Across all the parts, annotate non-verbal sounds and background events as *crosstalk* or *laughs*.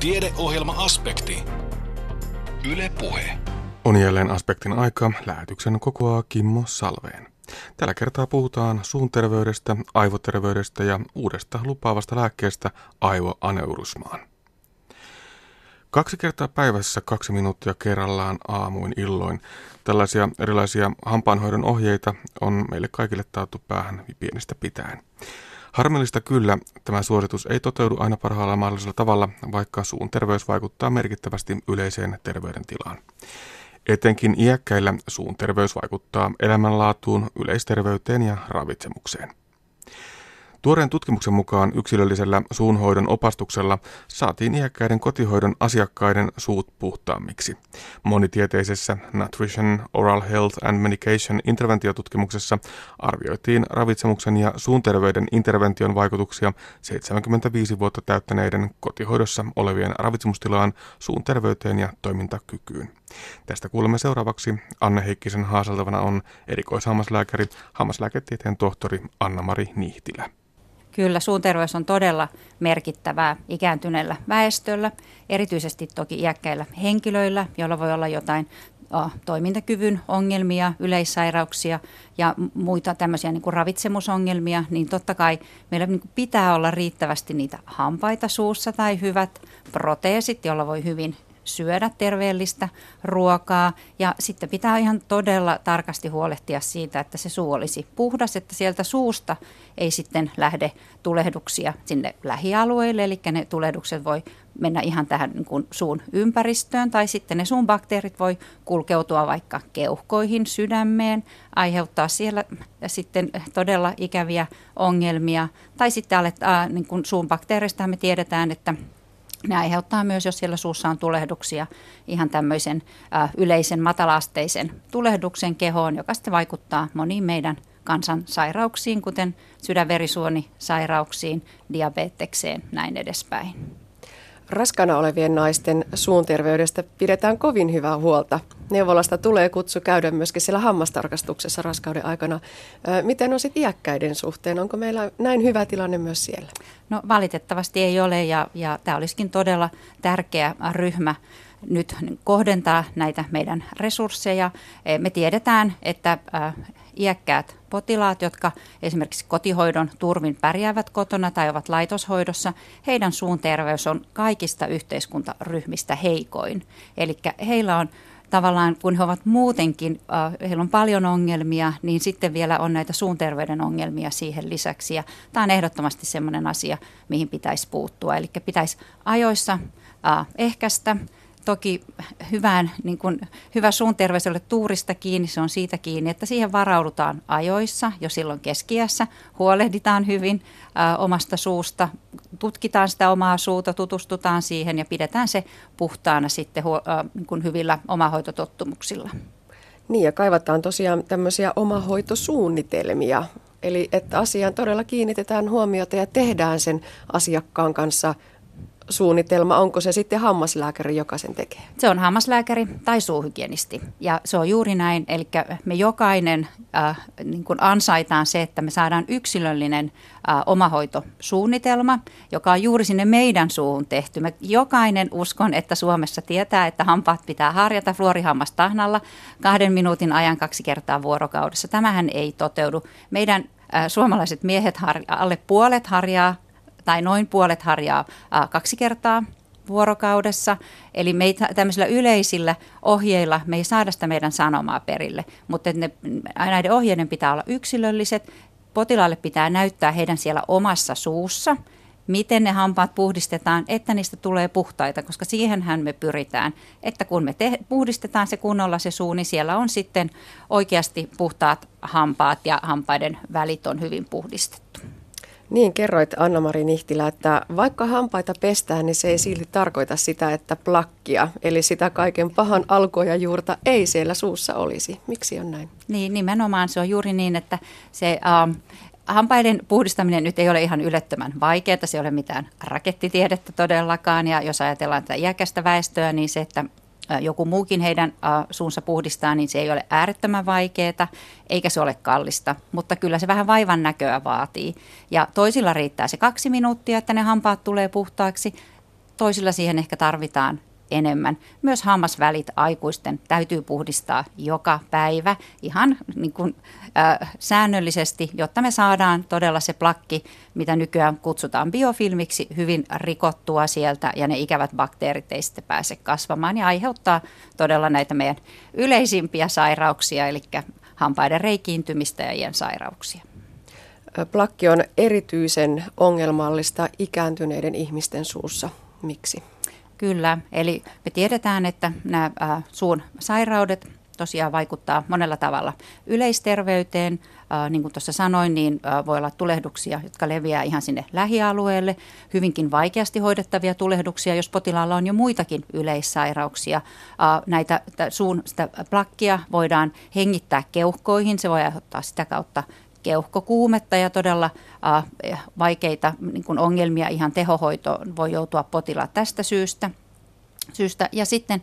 Tiedeohjelma-aspekti. Yle Puhe. On jälleen aspektin aika. Lähetyksen kokoaa Kimmo Salveen. Tällä kertaa puhutaan suun terveydestä, aivoterveydestä ja uudesta lupaavasta lääkkeestä aivoaneurysmaan. Kaksi kertaa päivässä kaksi minuuttia kerrallaan aamuin illoin. Tällaisia erilaisia hampaanhoidon ohjeita on meille kaikille taattu päähän pienestä pitäen. Harmillista kyllä, tämä suositus ei toteudu aina parhaalla mahdollisella tavalla, vaikka suun terveys vaikuttaa merkittävästi yleiseen terveydentilaan. Etenkin iäkkäillä suun terveys vaikuttaa elämänlaatuun, yleisterveyteen ja ravitsemukseen. Tuoreen tutkimuksen mukaan yksilöllisellä suunhoidon opastuksella saatiin iäkkäiden kotihoidon asiakkaiden suut puhtaammiksi. Monitieteisessä Nutrition, Oral Health and Medication interventiotutkimuksessa arvioitiin ravitsemuksen ja suunterveyden intervention vaikutuksia 75 vuotta täyttäneiden kotihoidossa olevien ravitsemustilaan, suun terveyteen ja toimintakykyyn. Tästä kuulemme seuraavaksi. Anne Heikkisen haaseltavana on erikoishammaslääkäri, hammaslääketieteen tohtori Anna-Mari Nihtilä. Kyllä, suun terveys on todella merkittävää ikääntyneellä väestöllä, erityisesti toki iäkkäillä henkilöillä, joilla voi olla jotain toimintakyvyn ongelmia, yleissairauksia ja muita tämmöisiä niin kuin ravitsemusongelmia, niin totta kai meillä niin kuin pitää olla riittävästi niitä hampaita suussa tai hyvät proteesit, joilla voi hyvin syödä terveellistä ruokaa. Ja sitten pitää ihan todella tarkasti huolehtia siitä, että se suu olisi puhdas, että sieltä suusta ei sitten lähde tulehduksia sinne lähialueille, eli ne tulehdukset voi mennä ihan tähän niin kuin suun ympäristöön tai sitten ne suun bakteerit voi kulkeutua vaikka keuhkoihin, sydämeen, aiheuttaa siellä sitten todella ikäviä ongelmia. Tai sitten aletaan, niin kuin suun bakteereista me tiedetään, että ne aiheuttaa myös, jos siellä suussa on tulehduksia, ihan tämmöisen ä, yleisen matalaasteisen tulehduksen kehoon, joka sitten vaikuttaa moniin meidän kansansairauksiin, kuten sydänverisuonisairauksiin, diabetekseen, näin edespäin. Raskana olevien naisten suun terveydestä pidetään kovin hyvää huolta. Neuvolasta tulee kutsu käydä myöskin siellä hammastarkastuksessa raskauden aikana. Miten on sitten iäkkäiden suhteen? Onko meillä näin hyvä tilanne myös siellä? No valitettavasti ei ole ja, ja tämä olisikin todella tärkeä ryhmä nyt kohdentaa näitä meidän resursseja. E, me tiedetään, että iäkkäät potilaat, jotka esimerkiksi kotihoidon turvin pärjäävät kotona tai ovat laitoshoidossa, heidän suun terveys on kaikista yhteiskuntaryhmistä heikoin. Eli heillä on tavallaan, kun he ovat muutenkin, äh, heillä on paljon ongelmia, niin sitten vielä on näitä suun terveyden ongelmia siihen lisäksi. Ja tämä on ehdottomasti sellainen asia, mihin pitäisi puuttua. Eli pitäisi ajoissa äh, ehkäistä toki hyvään, niin kuin, hyvä suun terveys ole tuurista kiinni, se on siitä kiinni, että siihen varaudutaan ajoissa jo silloin keskiässä, huolehditaan hyvin ä, omasta suusta, tutkitaan sitä omaa suuta, tutustutaan siihen ja pidetään se puhtaana sitten ä, niin kuin hyvillä omahoitotottumuksilla. Niin ja kaivataan tosiaan tämmöisiä omahoitosuunnitelmia, eli että asiaan todella kiinnitetään huomiota ja tehdään sen asiakkaan kanssa suunnitelma, onko se sitten hammaslääkäri, joka sen tekee? Se on hammaslääkäri tai suuhygienisti ja se on juuri näin. Eli me jokainen äh, niin kuin ansaitaan se, että me saadaan yksilöllinen äh, omahoitosuunnitelma, joka on juuri sinne meidän suuhun tehty. Me jokainen uskon, että Suomessa tietää, että hampaat pitää harjata fluorihammastahnalla kahden minuutin ajan kaksi kertaa vuorokaudessa. Tämähän ei toteudu. Meidän äh, suomalaiset miehet, har, alle puolet harjaa tai noin puolet harjaa kaksi kertaa vuorokaudessa. Eli me ei, tämmöisillä yleisillä ohjeilla me ei saada sitä meidän sanomaa perille, mutta ne, näiden ohjeiden pitää olla yksilölliset. Potilaalle pitää näyttää heidän siellä omassa suussa, miten ne hampaat puhdistetaan, että niistä tulee puhtaita, koska siihenhän me pyritään, että kun me te- puhdistetaan se kunnolla se suu, niin siellä on sitten oikeasti puhtaat hampaat ja hampaiden välit on hyvin puhdistettu. Niin, kerroit Anna-Mari Nihtilä, että vaikka hampaita pestään, niin se ei silti tarkoita sitä, että plakkia, eli sitä kaiken pahan alkua ja juurta ei siellä suussa olisi. Miksi on näin? Niin, nimenomaan se on juuri niin, että se... Ähm, Hampaiden puhdistaminen nyt ei ole ihan ylettömän vaikeaa, se ei ole mitään rakettitiedettä todellakaan. Ja jos ajatellaan tätä iäkästä väestöä, niin se, että joku muukin heidän suunsa puhdistaa, niin se ei ole äärettömän vaikeaa, eikä se ole kallista, mutta kyllä se vähän vaivan näköä vaatii. Ja toisilla riittää se kaksi minuuttia, että ne hampaat tulee puhtaaksi. toisilla siihen ehkä tarvitaan enemmän. Myös hammasvälit aikuisten täytyy puhdistaa joka päivä ihan niin kuin, äh, säännöllisesti, jotta me saadaan todella se plakki, mitä nykyään kutsutaan biofilmiksi, hyvin rikottua sieltä ja ne ikävät bakteerit ei sitten pääse kasvamaan ja aiheuttaa todella näitä meidän yleisimpiä sairauksia, eli hampaiden reikiintymistä ja iän sairauksia. Plakki on erityisen ongelmallista ikääntyneiden ihmisten suussa. Miksi? Kyllä, eli me tiedetään, että nämä äh, suun sairaudet tosiaan vaikuttaa monella tavalla yleisterveyteen. Äh, niin kuin tuossa sanoin, niin äh, voi olla tulehduksia, jotka leviää ihan sinne lähialueelle, hyvinkin vaikeasti hoidettavia tulehduksia, jos potilaalla on jo muitakin yleissairauksia. Näitä suun sitä plakkia voidaan hengittää keuhkoihin, se voi aiheuttaa sitä kautta keuhkokuumetta ja todella äh, vaikeita niin kuin ongelmia ihan tehohoitoon voi joutua potilaat tästä syystä. syystä. Ja sitten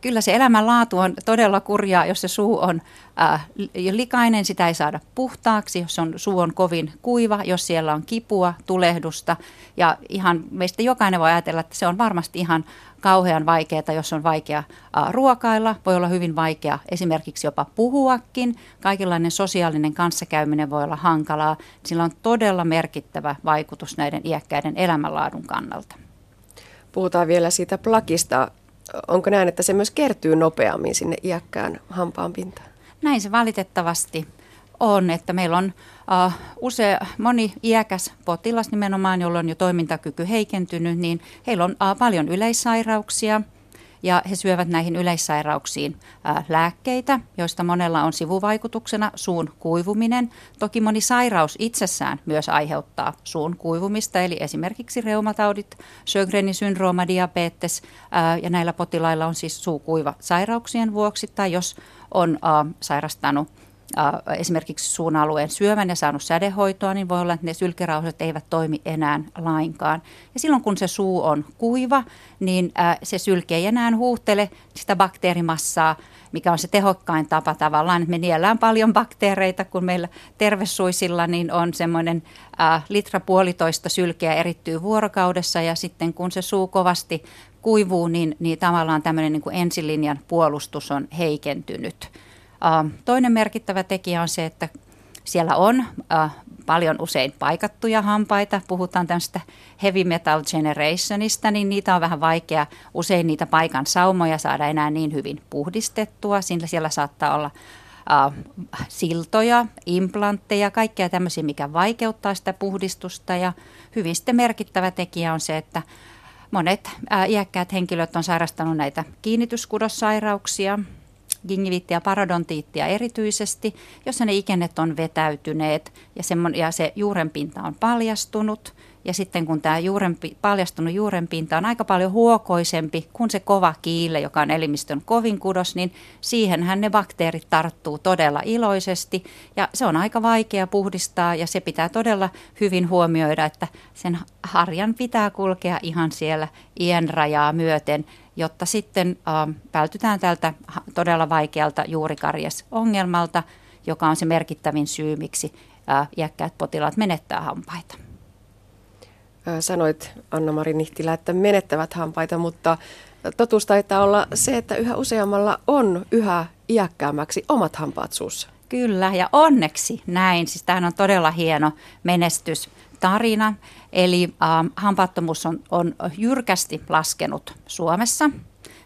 kyllä se elämänlaatu on todella kurjaa, jos se suu on äh, likainen, sitä ei saada puhtaaksi, jos on, suu on kovin kuiva, jos siellä on kipua, tulehdusta. Ja ihan meistä jokainen voi ajatella, että se on varmasti ihan kauhean vaikeaa, jos on vaikea ruokailla, voi olla hyvin vaikea esimerkiksi jopa puhuakin. Kaikenlainen sosiaalinen kanssakäyminen voi olla hankalaa. Sillä on todella merkittävä vaikutus näiden iäkkäiden elämänlaadun kannalta. Puhutaan vielä siitä plakista. Onko näin, että se myös kertyy nopeammin sinne iäkkään hampaan pintaan? Näin se valitettavasti on, että meillä on uh, usea, moni iäkäs potilas nimenomaan, jolla on jo toimintakyky heikentynyt, niin heillä on uh, paljon yleissairauksia ja he syövät näihin yleissairauksiin lääkkeitä, joista monella on sivuvaikutuksena suun kuivuminen. Toki moni sairaus itsessään myös aiheuttaa suun kuivumista, eli esimerkiksi reumataudit, Sjögrenin syndrooma, diabetes ja näillä potilailla on siis suukuiva sairauksien vuoksi tai jos on sairastanut esimerkiksi suun alueen syövän ja saanut sädehoitoa, niin voi olla, että ne sylkerauhaset eivät toimi enää lainkaan. Ja silloin kun se suu on kuiva, niin se sylke ei enää huuhtele sitä bakteerimassaa, mikä on se tehokkain tapa tavallaan, että me niellään paljon bakteereita, kun meillä tervesuisilla niin on semmoinen litra puolitoista sylkeä erittyy vuorokaudessa ja sitten kun se suu kovasti kuivuu, niin, niin tavallaan tämmöinen niin kuin ensilinjan puolustus on heikentynyt. Toinen merkittävä tekijä on se, että siellä on paljon usein paikattuja hampaita. Puhutaan tämmöistä heavy metal generationista, niin niitä on vähän vaikea usein niitä paikan saumoja saada enää niin hyvin puhdistettua. Sillä siellä saattaa olla siltoja, implantteja, kaikkea tämmöisiä, mikä vaikeuttaa sitä puhdistusta. Ja hyvin sitten merkittävä tekijä on se, että monet iäkkäät henkilöt on sairastanut näitä kiinnityskudossairauksia, gingiviittiä ja parodontiittia erityisesti, jossa ne ikennet on vetäytyneet ja, semmon, ja se juurenpinta on paljastunut. Ja sitten kun tämä juurenpi, paljastunut juurenpinta on aika paljon huokoisempi kuin se kova kiile, joka on elimistön kovin kudos, niin siihenhän ne bakteerit tarttuu todella iloisesti. Ja se on aika vaikea puhdistaa ja se pitää todella hyvin huomioida, että sen harjan pitää kulkea ihan siellä iän rajaa myöten jotta sitten äh, vältytään tältä todella vaikealta juurikarjesongelmalta, joka on se merkittävin syy, miksi äh, iäkkäät potilaat menettää hampaita. Sanoit Anna-Mari Nihtilä, että menettävät hampaita, mutta totuus taitaa olla se, että yhä useammalla on yhä iäkkäämmäksi omat hampaat suussa. Kyllä, ja onneksi näin. Siis tämähän on todella hieno menestys tarina. Eli äh, hampaattomuus on, on jyrkästi laskenut Suomessa.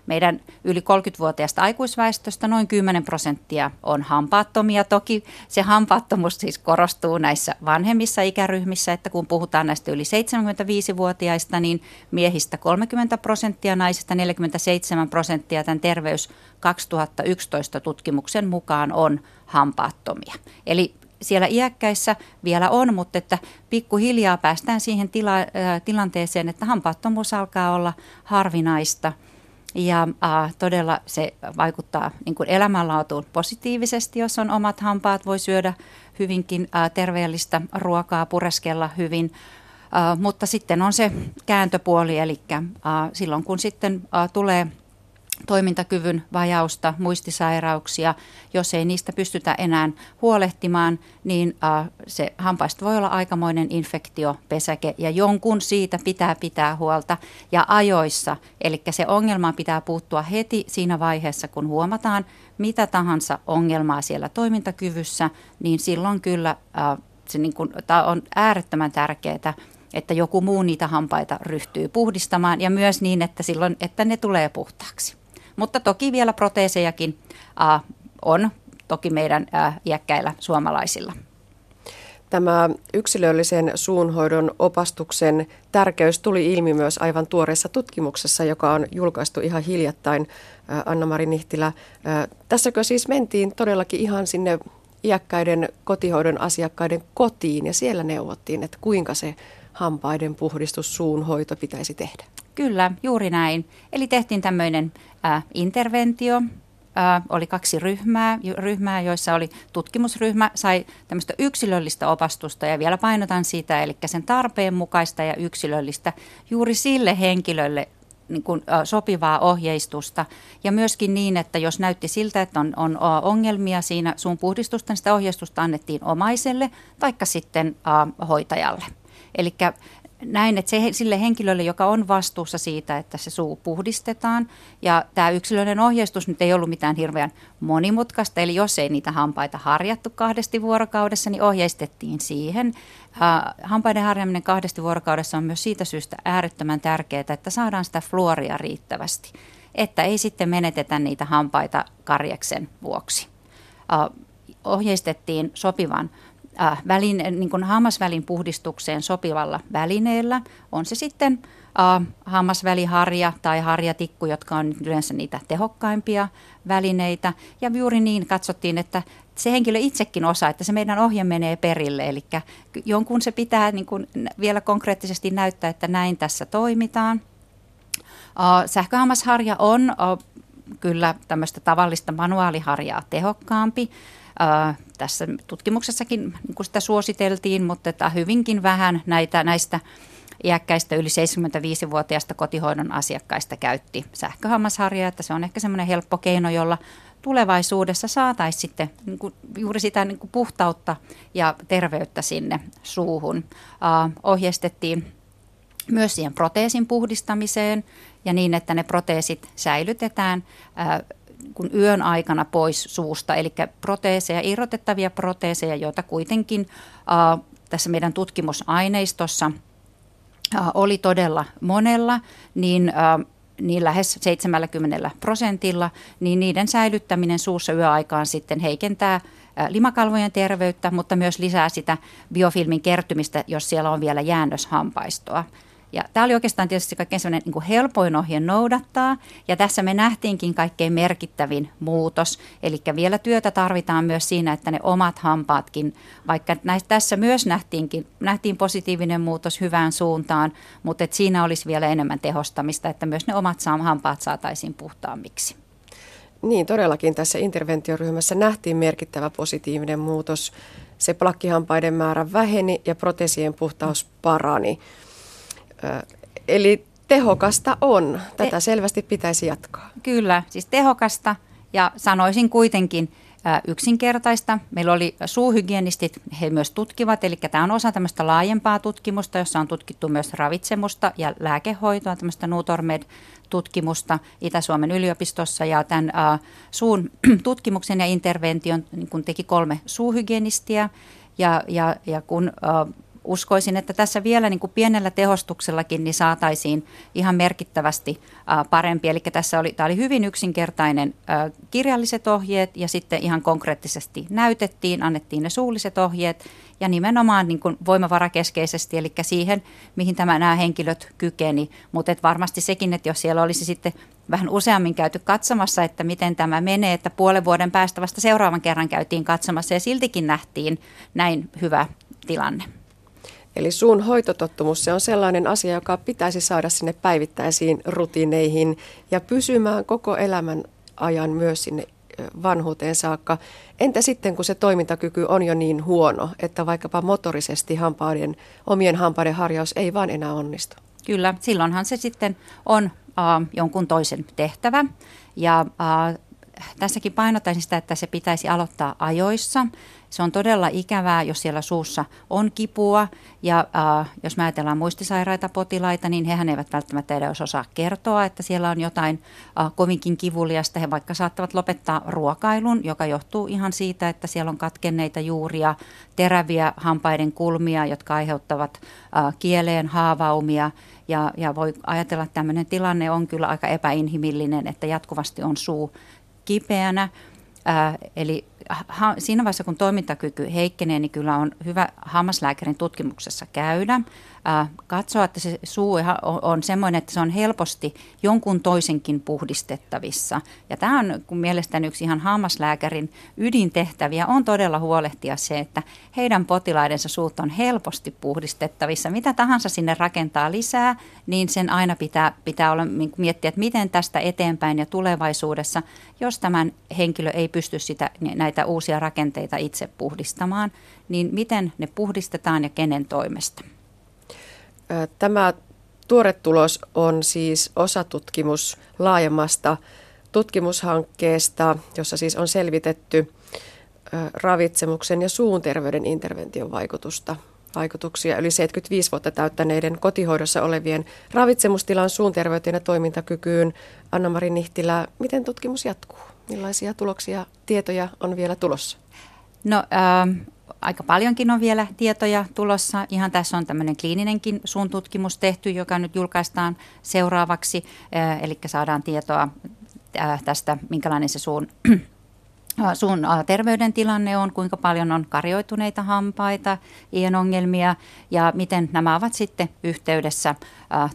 Meidän yli 30-vuotiaasta aikuisväestöstä noin 10 prosenttia on hampaattomia. Toki se hampaattomuus siis korostuu näissä vanhemmissa ikäryhmissä, että kun puhutaan näistä yli 75-vuotiaista, niin miehistä 30 prosenttia, naisista 47 prosenttia tämän terveys 2011 tutkimuksen mukaan on hampaattomia. Eli siellä iäkkäissä vielä on, mutta että pikkuhiljaa päästään siihen tila, ä, tilanteeseen, että hampaattomuus alkaa olla harvinaista. Ja ä, todella se vaikuttaa niin kuin elämänlaatuun positiivisesti, jos on omat hampaat, voi syödä hyvinkin ä, terveellistä ruokaa, pureskella hyvin. Ä, mutta sitten on se kääntöpuoli, eli ä, silloin kun sitten ä, tulee toimintakyvyn vajausta, muistisairauksia. Jos ei niistä pystytä enää huolehtimaan, niin äh, se hampaista voi olla aikamoinen infektiopesäke ja jonkun siitä pitää pitää huolta ja ajoissa. Eli se ongelma pitää puuttua heti siinä vaiheessa, kun huomataan mitä tahansa ongelmaa siellä toimintakyvyssä, niin silloin kyllä äh, se niin kuin, on äärettömän tärkeää, että joku muu niitä hampaita ryhtyy puhdistamaan ja myös niin, että silloin, että ne tulee puhtaaksi. Mutta toki vielä proteesejakin äh, on toki meidän äh, iäkkäillä suomalaisilla. Tämä yksilöllisen suunhoidon opastuksen tärkeys tuli ilmi myös aivan tuoreessa tutkimuksessa, joka on julkaistu ihan hiljattain, Anna-Mari Nihtilä. Tässäkö siis mentiin todellakin ihan sinne iäkkäiden kotihoidon asiakkaiden kotiin ja siellä neuvottiin, että kuinka se hampaiden puhdistus, suunhoito pitäisi tehdä? Kyllä, juuri näin. Eli tehtiin tämmöinen äh, interventio. Äh, oli kaksi ryhmää, ryhmää, joissa oli tutkimusryhmä, sai tämmöistä yksilöllistä opastusta ja vielä painotan sitä, eli sen tarpeen mukaista ja yksilöllistä juuri sille henkilölle niin kuin, äh, sopivaa ohjeistusta. Ja myöskin niin, että jos näytti siltä, että on, on ongelmia siinä suun puhdistusta, niin sitä ohjeistusta annettiin omaiselle taikka sitten äh, hoitajalle. Eli näin, että se, sille henkilölle, joka on vastuussa siitä, että se suu puhdistetaan, ja tämä yksilöllinen ohjeistus nyt ei ollut mitään hirveän monimutkaista, eli jos ei niitä hampaita harjattu kahdesti vuorokaudessa, niin ohjeistettiin siihen. Hampaiden harjaminen kahdesti vuorokaudessa on myös siitä syystä äärettömän tärkeää, että saadaan sitä fluoria riittävästi, että ei sitten menetetä niitä hampaita karjeksen vuoksi. Ohjeistettiin sopivan äh, välin, niin kuin hammasvälin puhdistukseen sopivalla välineellä. On se sitten äh, hammasväliharja tai harjatikku, jotka on yleensä niitä tehokkaimpia välineitä. Ja juuri niin katsottiin, että se henkilö itsekin osaa, että se meidän ohje menee perille. Eli jonkun se pitää niin kuin vielä konkreettisesti näyttää, että näin tässä toimitaan. Uh, sähköhammasharja on uh, kyllä tämmöistä tavallista manuaaliharjaa tehokkaampi. Tässä tutkimuksessakin niin sitä suositeltiin, mutta että hyvinkin vähän näitä, näistä iäkkäistä yli 75-vuotiaista kotihoidon asiakkaista käytti sähköhammasharjaa, että se on ehkä semmoinen helppo keino, jolla tulevaisuudessa saataisiin sitten niin kuin juuri sitä niin kuin puhtautta ja terveyttä sinne suuhun. Uh, ohjeistettiin myös siihen proteesin puhdistamiseen ja niin, että ne proteesit säilytetään uh, kun yön aikana pois suusta, eli proteeseja, irrotettavia proteeseja, joita kuitenkin äh, tässä meidän tutkimusaineistossa äh, oli todella monella, niin äh, niin lähes 70 prosentilla, niin niiden säilyttäminen suussa yöaikaan sitten heikentää limakalvojen terveyttä, mutta myös lisää sitä biofilmin kertymistä, jos siellä on vielä jäännöshampaistoa. Ja tämä oli oikeastaan tietysti kaikkein sellainen niin helpoin ohje noudattaa, ja tässä me nähtiinkin kaikkein merkittävin muutos. Eli vielä työtä tarvitaan myös siinä, että ne omat hampaatkin, vaikka näistä, tässä myös nähtiinkin, nähtiin positiivinen muutos hyvään suuntaan, mutta että siinä olisi vielä enemmän tehostamista, että myös ne omat hampaat saataisiin puhtaammiksi. Niin, todellakin tässä interventioryhmässä nähtiin merkittävä positiivinen muutos. Se plakkihampaiden määrä väheni ja protesien puhtaus parani. Eli tehokasta on. Tätä selvästi pitäisi jatkaa. Kyllä, siis tehokasta ja sanoisin kuitenkin yksinkertaista. Meillä oli suuhygienistit, he myös tutkivat, eli tämä on osa tämmöistä laajempaa tutkimusta, jossa on tutkittu myös ravitsemusta ja lääkehoitoa, tämmöistä Nutormed-tutkimusta Itä-Suomen yliopistossa. Ja tämän suun *clears throat* tutkimuksen ja intervention niin kun teki kolme suuhygienistiä. Ja, ja, ja kun uskoisin, että tässä vielä niin kuin pienellä tehostuksellakin niin saataisiin ihan merkittävästi parempi. Eli tässä oli, tämä oli hyvin yksinkertainen kirjalliset ohjeet ja sitten ihan konkreettisesti näytettiin, annettiin ne suulliset ohjeet ja nimenomaan niin kuin voimavarakeskeisesti, eli siihen, mihin tämä, nämä henkilöt kykeni. Mutta varmasti sekin, että jos siellä olisi sitten vähän useammin käyty katsomassa, että miten tämä menee, että puolen vuoden päästä vasta seuraavan kerran käytiin katsomassa ja siltikin nähtiin näin hyvä tilanne. Eli suun hoitotottumus, se on sellainen asia, joka pitäisi saada sinne päivittäisiin rutiineihin ja pysymään koko elämän ajan myös sinne vanhuuteen saakka. Entä sitten, kun se toimintakyky on jo niin huono, että vaikkapa motorisesti hampaiden, omien hampaiden harjaus ei vaan enää onnistu? Kyllä, silloinhan se sitten on jonkun toisen tehtävä. Ja tässäkin painottaisin sitä, että se pitäisi aloittaa ajoissa. Se on todella ikävää, jos siellä suussa on kipua ja äh, jos mä ajatellaan muistisairaita potilaita, niin hehän eivät välttämättä edes osaa kertoa, että siellä on jotain äh, kovinkin kivuliasta. He vaikka saattavat lopettaa ruokailun, joka johtuu ihan siitä, että siellä on katkenneita juuria, teräviä hampaiden kulmia, jotka aiheuttavat äh, kieleen haavaumia. Ja, ja voi ajatella, että tämmöinen tilanne on kyllä aika epäinhimillinen, että jatkuvasti on suu kipeänä. Ää, eli ha, siinä vaiheessa, kun toimintakyky heikkenee, niin kyllä on hyvä hammaslääkärin tutkimuksessa käydä katsoa, että se suu on semmoinen, että se on helposti jonkun toisenkin puhdistettavissa. Ja tämä on mielestäni yksi ihan hammaslääkärin ydintehtäviä on todella huolehtia se, että heidän potilaidensa suut on helposti puhdistettavissa. Mitä tahansa sinne rakentaa lisää, niin sen aina pitää, pitää olla, niin miettiä, että miten tästä eteenpäin ja tulevaisuudessa, jos tämän henkilö ei pysty sitä, näitä uusia rakenteita itse puhdistamaan, niin miten ne puhdistetaan ja kenen toimesta. Tämä tuore tulos on siis osatutkimus laajemmasta tutkimushankkeesta, jossa siis on selvitetty ravitsemuksen ja suun terveyden intervention vaikutusta vaikutuksia yli 75 vuotta täyttäneiden kotihoidossa olevien ravitsemustilan suun terveyteen ja toimintakykyyn. Anna-Mari Nihtilä, miten tutkimus jatkuu? Millaisia tuloksia, tietoja on vielä tulossa? No, äh, aika paljonkin on vielä tietoja tulossa. Ihan tässä on tämmöinen kliininenkin suun tutkimus tehty, joka nyt julkaistaan seuraavaksi. Eli saadaan tietoa tästä, minkälainen se suun sun terveydentilanne on, kuinka paljon on karjoituneita hampaita, ienongelmia ja miten nämä ovat sitten yhteydessä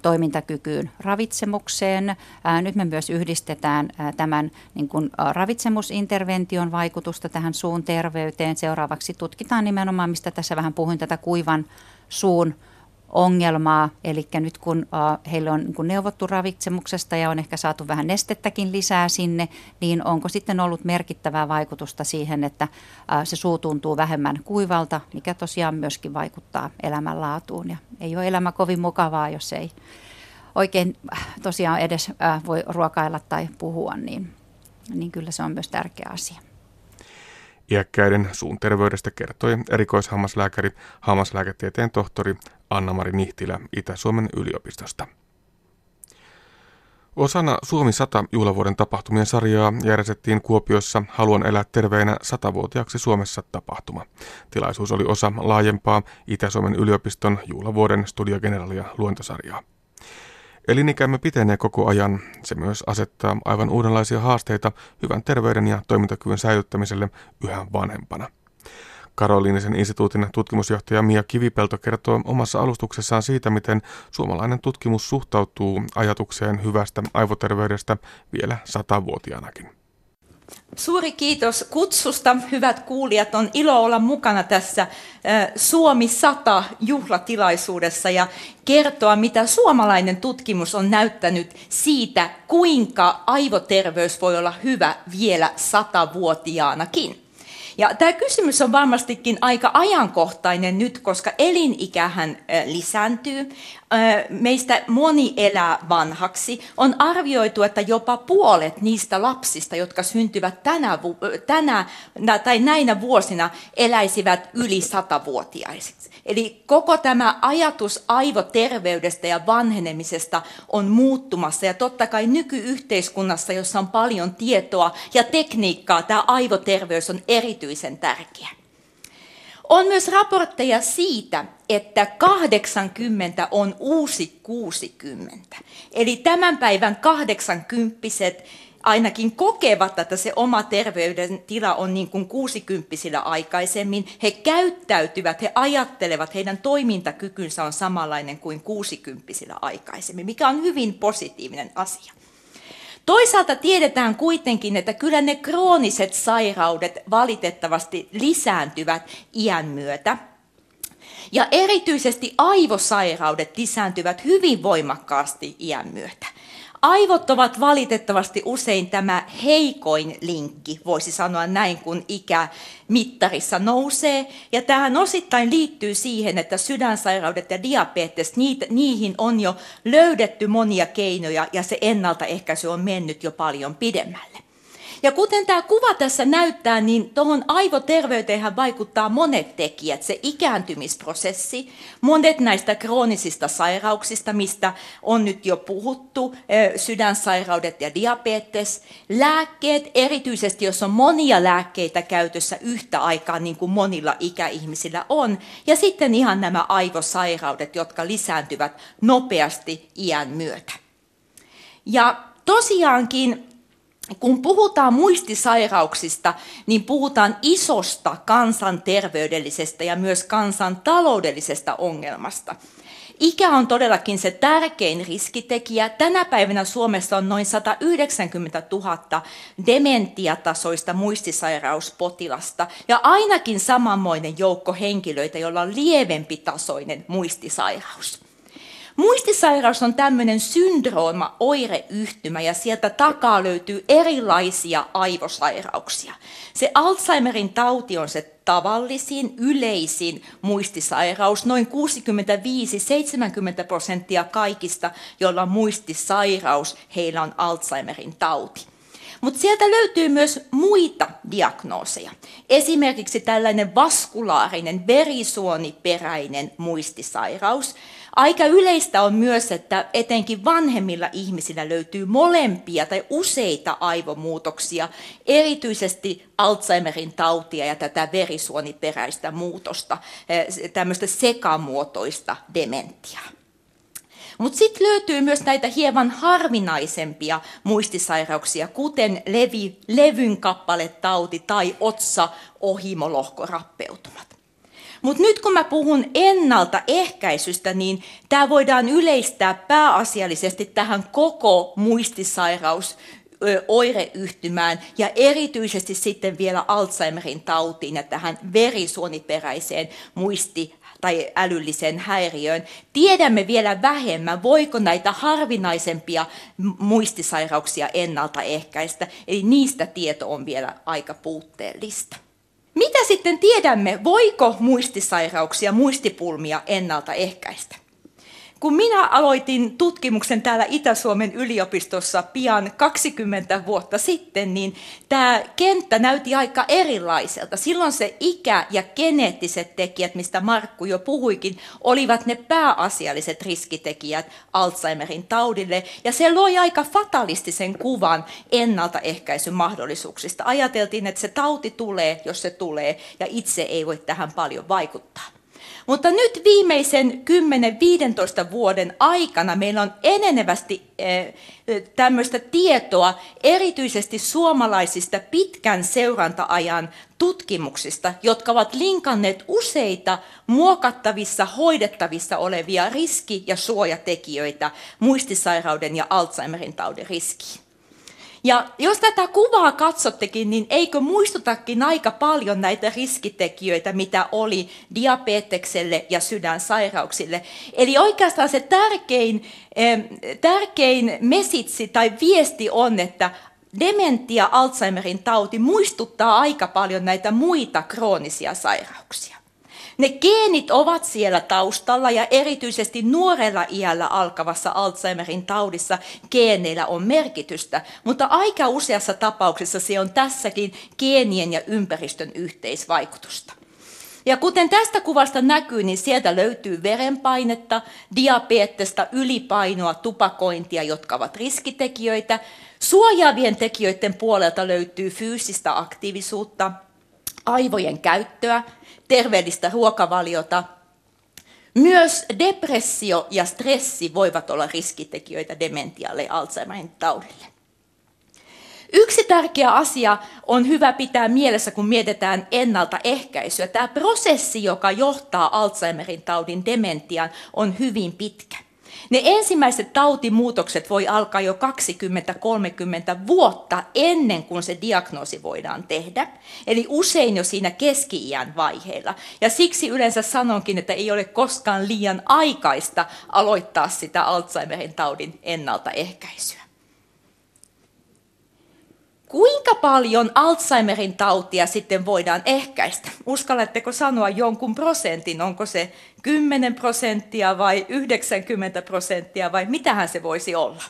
toimintakykyyn ravitsemukseen. Nyt me myös yhdistetään tämän niin kuin ravitsemusintervention vaikutusta tähän suun terveyteen. Seuraavaksi tutkitaan nimenomaan, mistä tässä vähän puhuin, tätä kuivan suun ongelmaa. Eli nyt kun heille on niin neuvottu ravitsemuksesta ja on ehkä saatu vähän nestettäkin lisää sinne, niin onko sitten ollut merkittävää vaikutusta siihen, että se suu tuntuu vähemmän kuivalta, mikä tosiaan myöskin vaikuttaa elämänlaatuun. Ja ei ole elämä kovin mukavaa, jos ei oikein tosiaan edes voi ruokailla tai puhua, niin, niin kyllä se on myös tärkeä asia. Iäkkäiden suun terveydestä kertoi erikoishammaslääkäri, hammaslääketieteen tohtori Anna-Mari Nihtilä Itä-Suomen yliopistosta. Osana Suomi 100 juhlavuoden tapahtumien sarjaa järjestettiin Kuopiossa Haluan elää terveenä satavuotiaaksi Suomessa tapahtuma. Tilaisuus oli osa laajempaa Itä-Suomen yliopiston juhlavuoden studiogeneralia luentosarjaa. Elinikämme pitenee koko ajan. Se myös asettaa aivan uudenlaisia haasteita hyvän terveyden ja toimintakyvyn säilyttämiselle yhä vanhempana. Karoliinisen instituutin tutkimusjohtaja Mia Kivipelto kertoo omassa alustuksessaan siitä, miten suomalainen tutkimus suhtautuu ajatukseen hyvästä aivoterveydestä vielä satavuotiaanakin. Suuri kiitos kutsusta. Hyvät kuulijat, on ilo olla mukana tässä Suomi 100 juhlatilaisuudessa ja kertoa, mitä suomalainen tutkimus on näyttänyt siitä, kuinka aivoterveys voi olla hyvä vielä satavuotiaanakin. Ja tämä kysymys on varmastikin aika ajankohtainen nyt, koska elinikähän lisääntyy. Meistä moni elää vanhaksi. On arvioitu, että jopa puolet niistä lapsista, jotka syntyvät tänä, tänä tai näinä vuosina, eläisivät yli satavuotiaisiksi. Eli koko tämä ajatus aivoterveydestä ja vanhenemisesta on muuttumassa. Ja totta kai nykyyhteiskunnassa, jossa on paljon tietoa ja tekniikkaa, tämä aivoterveys on erityisen tärkeä. On myös raportteja siitä, että 80 on uusi 60. Eli tämän päivän 80 ainakin kokevat, että se oma terveydentila on niin kuin 60 aikaisemmin. He käyttäytyvät, he ajattelevat, heidän toimintakykynsä on samanlainen kuin 60 aikaisemmin, mikä on hyvin positiivinen asia. Toisaalta tiedetään kuitenkin, että kyllä ne krooniset sairaudet valitettavasti lisääntyvät iän myötä. Ja erityisesti aivosairaudet lisääntyvät hyvin voimakkaasti iän myötä. Aivot ovat valitettavasti usein tämä heikoin linkki, voisi sanoa näin, kun ikä mittarissa nousee. Ja tähän osittain liittyy siihen, että sydänsairaudet ja diabetes, niihin on jo löydetty monia keinoja ja se ennaltaehkäisy on mennyt jo paljon pidemmälle. Ja kuten tämä kuva tässä näyttää, niin tuohon aivoterveyteen vaikuttaa monet tekijät. Se ikääntymisprosessi, monet näistä kroonisista sairauksista, mistä on nyt jo puhuttu, sydänsairaudet ja diabetes, lääkkeet, erityisesti jos on monia lääkkeitä käytössä yhtä aikaa, niin kuin monilla ikäihmisillä on, ja sitten ihan nämä aivosairaudet, jotka lisääntyvät nopeasti iän myötä. Ja tosiaankin kun puhutaan muistisairauksista, niin puhutaan isosta kansanterveydellisestä ja myös kansantaloudellisesta ongelmasta. Ikä on todellakin se tärkein riskitekijä. Tänä päivänä Suomessa on noin 190 000 dementiatasoista muistisairauspotilasta ja ainakin samanmoinen joukko henkilöitä, joilla on lievempi tasoinen muistisairaus. Muistisairaus on tämmöinen syndrooma, oireyhtymä ja sieltä takaa löytyy erilaisia aivosairauksia. Se Alzheimerin tauti on se tavallisin, yleisin muistisairaus. Noin 65-70 prosenttia kaikista, joilla on muistisairaus, heillä on Alzheimerin tauti. Mutta sieltä löytyy myös muita diagnooseja. Esimerkiksi tällainen vaskulaarinen verisuoniperäinen muistisairaus, Aika yleistä on myös, että etenkin vanhemmilla ihmisillä löytyy molempia tai useita aivomuutoksia, erityisesti Alzheimerin tautia ja tätä verisuoniperäistä muutosta, eh, tämmöistä sekamuotoista dementiaa. Mutta sitten löytyy myös näitä hieman harvinaisempia muistisairauksia, kuten levi, levyn kappaletauti tai otsa ohimolohkorappeutuma. Mutta nyt kun mä puhun ennaltaehkäisystä, niin tämä voidaan yleistää pääasiallisesti tähän koko muistisairaus oireyhtymään ja erityisesti sitten vielä Alzheimerin tautiin ja tähän verisuoniperäiseen muisti tai älylliseen häiriöön. Tiedämme vielä vähemmän, voiko näitä harvinaisempia muistisairauksia ennaltaehkäistä, eli niistä tieto on vielä aika puutteellista. Mitä sitten tiedämme, voiko muistisairauksia, muistipulmia ennaltaehkäistä? Kun minä aloitin tutkimuksen täällä Itä-Suomen yliopistossa pian 20 vuotta sitten, niin tämä kenttä näytti aika erilaiselta. Silloin se ikä ja geneettiset tekijät, mistä Markku jo puhuikin, olivat ne pääasialliset riskitekijät Alzheimerin taudille. Ja se loi aika fatalistisen kuvan ennaltaehkäisyn mahdollisuuksista. Ajateltiin, että se tauti tulee, jos se tulee, ja itse ei voi tähän paljon vaikuttaa. Mutta nyt viimeisen 10-15 vuoden aikana meillä on enenevästi eh, tämmöistä tietoa erityisesti suomalaisista pitkän seurantaajan tutkimuksista, jotka ovat linkanneet useita muokattavissa, hoidettavissa olevia riski- ja suojatekijöitä muistisairauden ja Alzheimerin taudin riskiin. Ja jos tätä kuvaa katsottekin, niin eikö muistutakin aika paljon näitä riskitekijöitä, mitä oli diabetekselle ja sydänsairauksille. Eli oikeastaan se tärkein, tärkein mesitsi tai viesti on, että dementia, Alzheimerin tauti muistuttaa aika paljon näitä muita kroonisia sairauksia. Ne geenit ovat siellä taustalla ja erityisesti nuorella iällä alkavassa Alzheimerin taudissa geeneillä on merkitystä, mutta aika useassa tapauksessa se on tässäkin geenien ja ympäristön yhteisvaikutusta. Ja kuten tästä kuvasta näkyy, niin sieltä löytyy verenpainetta, diabetesta, ylipainoa, tupakointia, jotka ovat riskitekijöitä. Suojaavien tekijöiden puolelta löytyy fyysistä aktiivisuutta, aivojen käyttöä, terveellistä ruokavaliota. Myös depressio ja stressi voivat olla riskitekijöitä dementialle ja Alzheimerin taudille. Yksi tärkeä asia on hyvä pitää mielessä, kun mietitään ennaltaehkäisyä. Tämä prosessi, joka johtaa Alzheimerin taudin dementiaan, on hyvin pitkä. Ne ensimmäiset tautimuutokset voi alkaa jo 20-30 vuotta ennen kuin se diagnoosi voidaan tehdä. Eli usein jo siinä keski-iän vaiheella. Ja siksi yleensä sanonkin, että ei ole koskaan liian aikaista aloittaa sitä Alzheimerin taudin ennaltaehkäisyä. Kuinka paljon Alzheimerin tautia sitten voidaan ehkäistä? Uskallatteko sanoa jonkun prosentin? Onko se 10 prosenttia vai 90 prosenttia vai mitähän se voisi olla?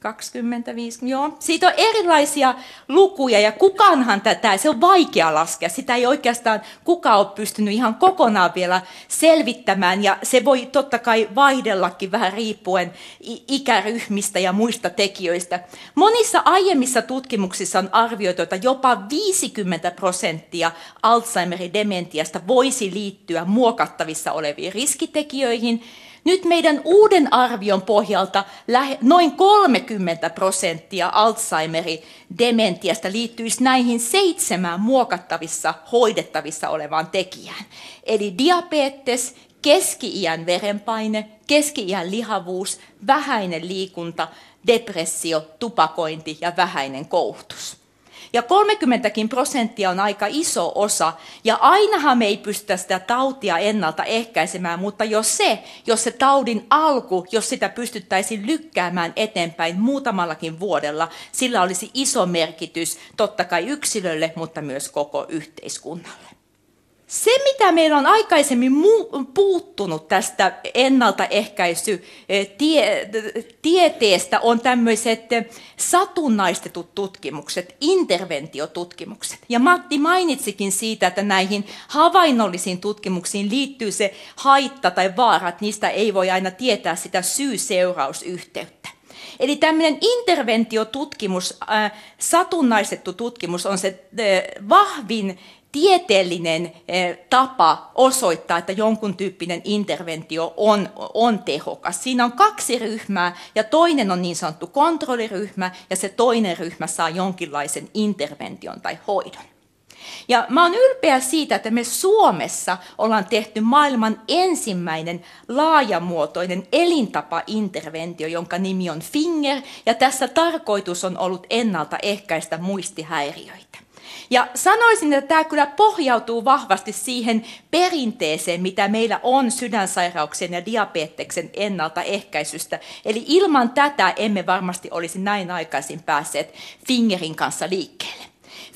25, joo. Siitä on erilaisia lukuja ja kukaanhan tätä, se on vaikea laskea. Sitä ei oikeastaan kukaan ole pystynyt ihan kokonaan vielä selvittämään ja se voi totta kai vaihdellakin vähän riippuen ikäryhmistä ja muista tekijöistä. Monissa aiemmissa tutkimuksissa on arvioitu, että jopa 50 prosenttia Alzheimerin dementiasta voisi liittyä muokattavissa oleviin riskitekijöihin – nyt meidän uuden arvion pohjalta noin 30 prosenttia Alzheimerin dementiasta liittyisi näihin seitsemään muokattavissa, hoidettavissa olevaan tekijään. Eli diabetes, keski-iän verenpaine, keski-iän lihavuus, vähäinen liikunta, depressio, tupakointi ja vähäinen kouhtus. Ja 30 prosenttia on aika iso osa. Ja ainahan me ei pystytä sitä tautia ennaltaehkäisemään, mutta jos se, jos se taudin alku, jos sitä pystyttäisiin lykkäämään eteenpäin muutamallakin vuodella, sillä olisi iso merkitys totta kai yksilölle, mutta myös koko yhteiskunnalle. Se, mitä meillä on aikaisemmin puuttunut tästä ennaltaehkäisytieteestä, on tämmöiset satunnaistetut tutkimukset, interventiotutkimukset. Ja Matti mainitsikin siitä, että näihin havainnollisiin tutkimuksiin liittyy se haitta tai vaara, että niistä ei voi aina tietää sitä syy-seurausyhteyttä. Eli tämmöinen interventiotutkimus, äh, satunnaistettu tutkimus on se äh, vahvin tieteellinen eh, tapa osoittaa, että jonkun tyyppinen interventio on, on tehokas. Siinä on kaksi ryhmää ja toinen on niin sanottu kontrolliryhmä ja se toinen ryhmä saa jonkinlaisen intervention tai hoidon. Ja mä oon ylpeä siitä, että me Suomessa ollaan tehty maailman ensimmäinen laajamuotoinen elintapainterventio, jonka nimi on Finger, ja tässä tarkoitus on ollut ennaltaehkäistä muistihäiriöitä. Ja sanoisin, että tämä kyllä pohjautuu vahvasti siihen perinteeseen, mitä meillä on sydänsairauksien ja diabeteksen ennaltaehkäisystä. Eli ilman tätä emme varmasti olisi näin aikaisin päässeet Fingerin kanssa liikkeelle.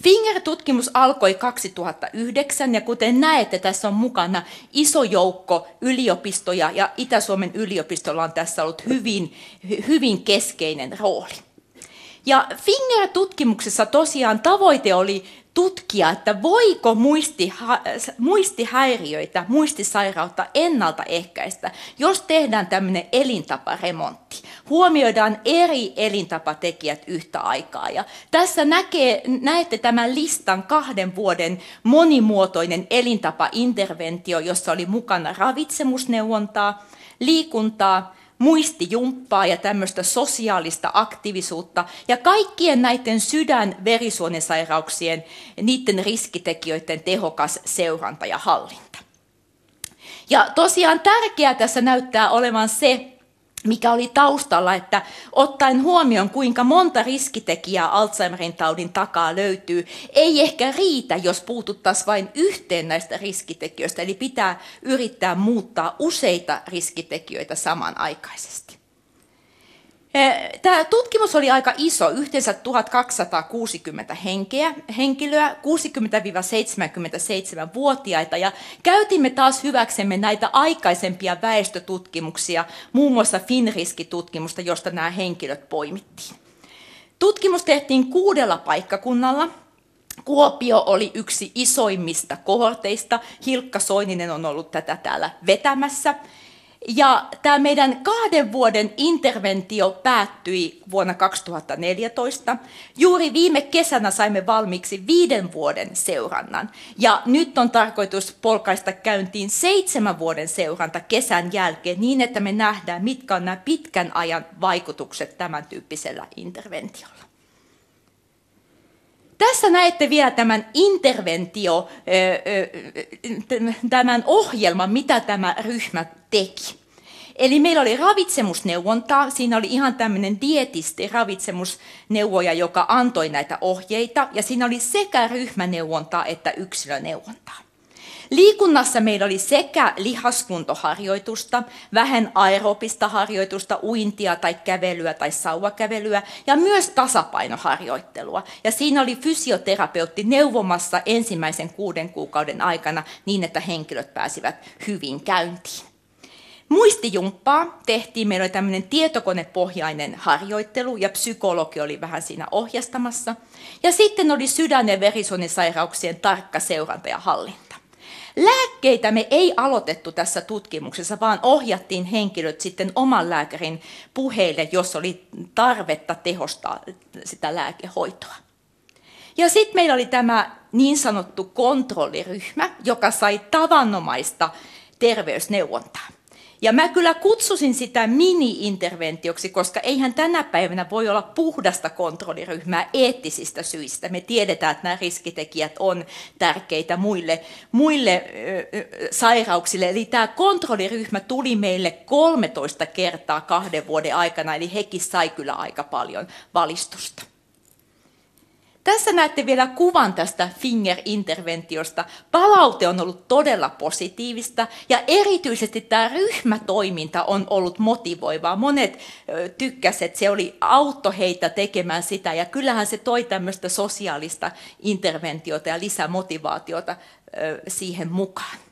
Finger-tutkimus alkoi 2009 ja kuten näette, tässä on mukana iso joukko yliopistoja ja Itä-Suomen yliopistolla on tässä ollut hyvin, hyvin keskeinen rooli. Ja Finger-tutkimuksessa tosiaan tavoite oli tutkia, että voiko muistiha- muistihäiriöitä, muistisairautta ennaltaehkäistä, jos tehdään tämmöinen elintaparemontti. Huomioidaan eri elintapatekijät yhtä aikaa. Ja tässä näkee, näette tämän listan kahden vuoden monimuotoinen elintapainterventio, jossa oli mukana ravitsemusneuvontaa, liikuntaa, muistijumppaa ja tämmöistä sosiaalista aktiivisuutta ja kaikkien näiden sydän verisuonisairauksien, niiden riskitekijöiden tehokas seuranta ja hallinta. Ja tosiaan tärkeää tässä näyttää olevan se, mikä oli taustalla, että ottaen huomioon kuinka monta riskitekijää Alzheimerin taudin takaa löytyy, ei ehkä riitä, jos puututtaisiin vain yhteen näistä riskitekijöistä, eli pitää yrittää muuttaa useita riskitekijöitä samanaikaisesti. Tämä tutkimus oli aika iso, yhteensä 1260 henkeä, henkilöä, 60-77-vuotiaita, ja käytimme taas hyväksemme näitä aikaisempia väestötutkimuksia, muun muassa Finriski-tutkimusta, josta nämä henkilöt poimittiin. Tutkimus tehtiin kuudella paikkakunnalla. Kuopio oli yksi isoimmista kohorteista. Hilkka Soininen on ollut tätä täällä vetämässä. Ja tämä meidän kahden vuoden interventio päättyi vuonna 2014. Juuri viime kesänä saimme valmiiksi viiden vuoden seurannan. Ja nyt on tarkoitus polkaista käyntiin seitsemän vuoden seuranta kesän jälkeen niin, että me nähdään, mitkä on nämä pitkän ajan vaikutukset tämän tyyppisellä interventiolla. Tässä näette vielä tämän interventio, tämän ohjelman, mitä tämä ryhmä teki. Eli meillä oli ravitsemusneuvontaa, siinä oli ihan tämmöinen dietisti, ravitsemusneuvoja, joka antoi näitä ohjeita, ja siinä oli sekä ryhmäneuvontaa että yksilöneuvontaa. Liikunnassa meillä oli sekä lihaskuntoharjoitusta, vähän aerobista harjoitusta, uintia tai kävelyä tai sauvakävelyä ja myös tasapainoharjoittelua. Ja siinä oli fysioterapeutti neuvomassa ensimmäisen kuuden kuukauden aikana niin, että henkilöt pääsivät hyvin käyntiin. Muistijumppaa tehtiin, meillä oli tämmöinen tietokonepohjainen harjoittelu ja psykologi oli vähän siinä ohjastamassa. Ja sitten oli sydän- ja verisuonisairauksien tarkka seuranta ja hallinta. Lääkkeitä me ei aloitettu tässä tutkimuksessa, vaan ohjattiin henkilöt sitten oman lääkärin puheille, jos oli tarvetta tehostaa sitä lääkehoitoa. Ja sitten meillä oli tämä niin sanottu kontrolliryhmä, joka sai tavanomaista terveysneuvontaa. Ja mä kyllä kutsusin sitä mini-interventioksi, koska eihän tänä päivänä voi olla puhdasta kontrolliryhmää eettisistä syistä. Me tiedetään, että nämä riskitekijät on tärkeitä muille, muille ö, sairauksille. Eli tämä kontrolliryhmä tuli meille 13 kertaa kahden vuoden aikana, eli hekin sai kyllä aika paljon valistusta. Tässä näette vielä kuvan tästä Finger-interventiosta. Palaute on ollut todella positiivista ja erityisesti tämä ryhmätoiminta on ollut motivoivaa. Monet tykkäsivät, että se oli auto heitä tekemään sitä ja kyllähän se toi tämmöistä sosiaalista interventiota ja lisämotivaatiota siihen mukaan.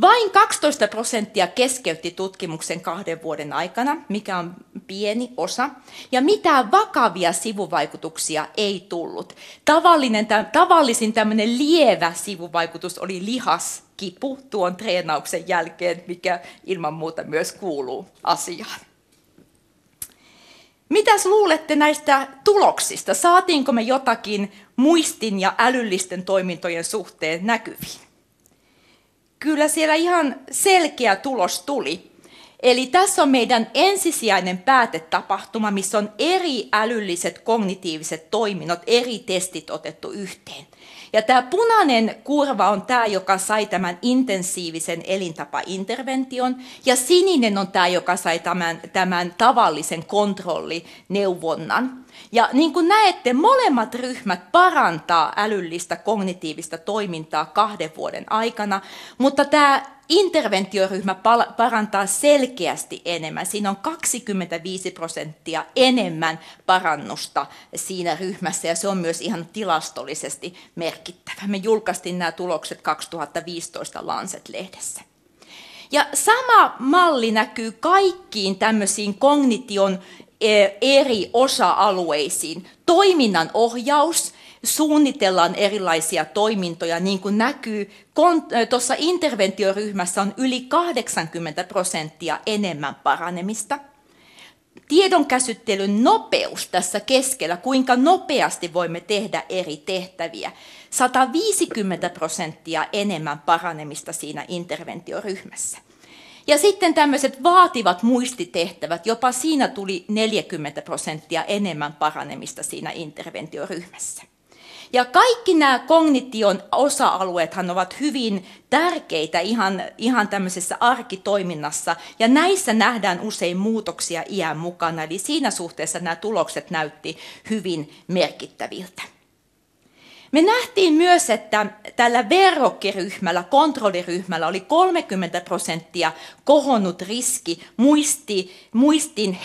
Vain 12 prosenttia keskeytti tutkimuksen kahden vuoden aikana, mikä on pieni osa, ja mitään vakavia sivuvaikutuksia ei tullut. Tavallinen, tavallisin tämmöinen lievä sivuvaikutus oli lihaskipu tuon treenauksen jälkeen, mikä ilman muuta myös kuuluu asiaan. Mitäs luulette näistä tuloksista? Saatiinko me jotakin muistin ja älyllisten toimintojen suhteen näkyviin? Kyllä siellä ihan selkeä tulos tuli. Eli tässä on meidän ensisijainen päätetapahtuma, missä on eri älylliset kognitiiviset toiminnot, eri testit otettu yhteen. Ja tämä punainen kurva on tämä, joka sai tämän intensiivisen elintapaintervention, ja sininen on tämä, joka sai tämän, tämän tavallisen kontrollineuvonnan. Ja niin kuin näette, molemmat ryhmät parantaa älyllistä kognitiivista toimintaa kahden vuoden aikana, mutta tämä interventioryhmä parantaa selkeästi enemmän. Siinä on 25 prosenttia enemmän parannusta siinä ryhmässä ja se on myös ihan tilastollisesti merkittävä. Me julkaistiin nämä tulokset 2015 Lancet-lehdessä. Ja sama malli näkyy kaikkiin tämmöisiin kognition eri osa-alueisiin. Toiminnan ohjaus, suunnitellaan erilaisia toimintoja, niin kuin näkyy, tuossa interventioryhmässä on yli 80 prosenttia enemmän paranemista. Tiedonkäsittelyn nopeus tässä keskellä, kuinka nopeasti voimme tehdä eri tehtäviä. 150 prosenttia enemmän paranemista siinä interventioryhmässä. Ja sitten tämmöiset vaativat muistitehtävät, jopa siinä tuli 40 prosenttia enemmän paranemista siinä interventioryhmässä. Ja kaikki nämä kognition osa-alueethan ovat hyvin tärkeitä ihan, ihan tämmöisessä arkitoiminnassa, ja näissä nähdään usein muutoksia iän mukana, eli siinä suhteessa nämä tulokset näytti hyvin merkittäviltä. Me nähtiin myös, että tällä verrokkiryhmällä, kontrolliryhmällä oli 30 prosenttia kohonnut riski muisti, muistin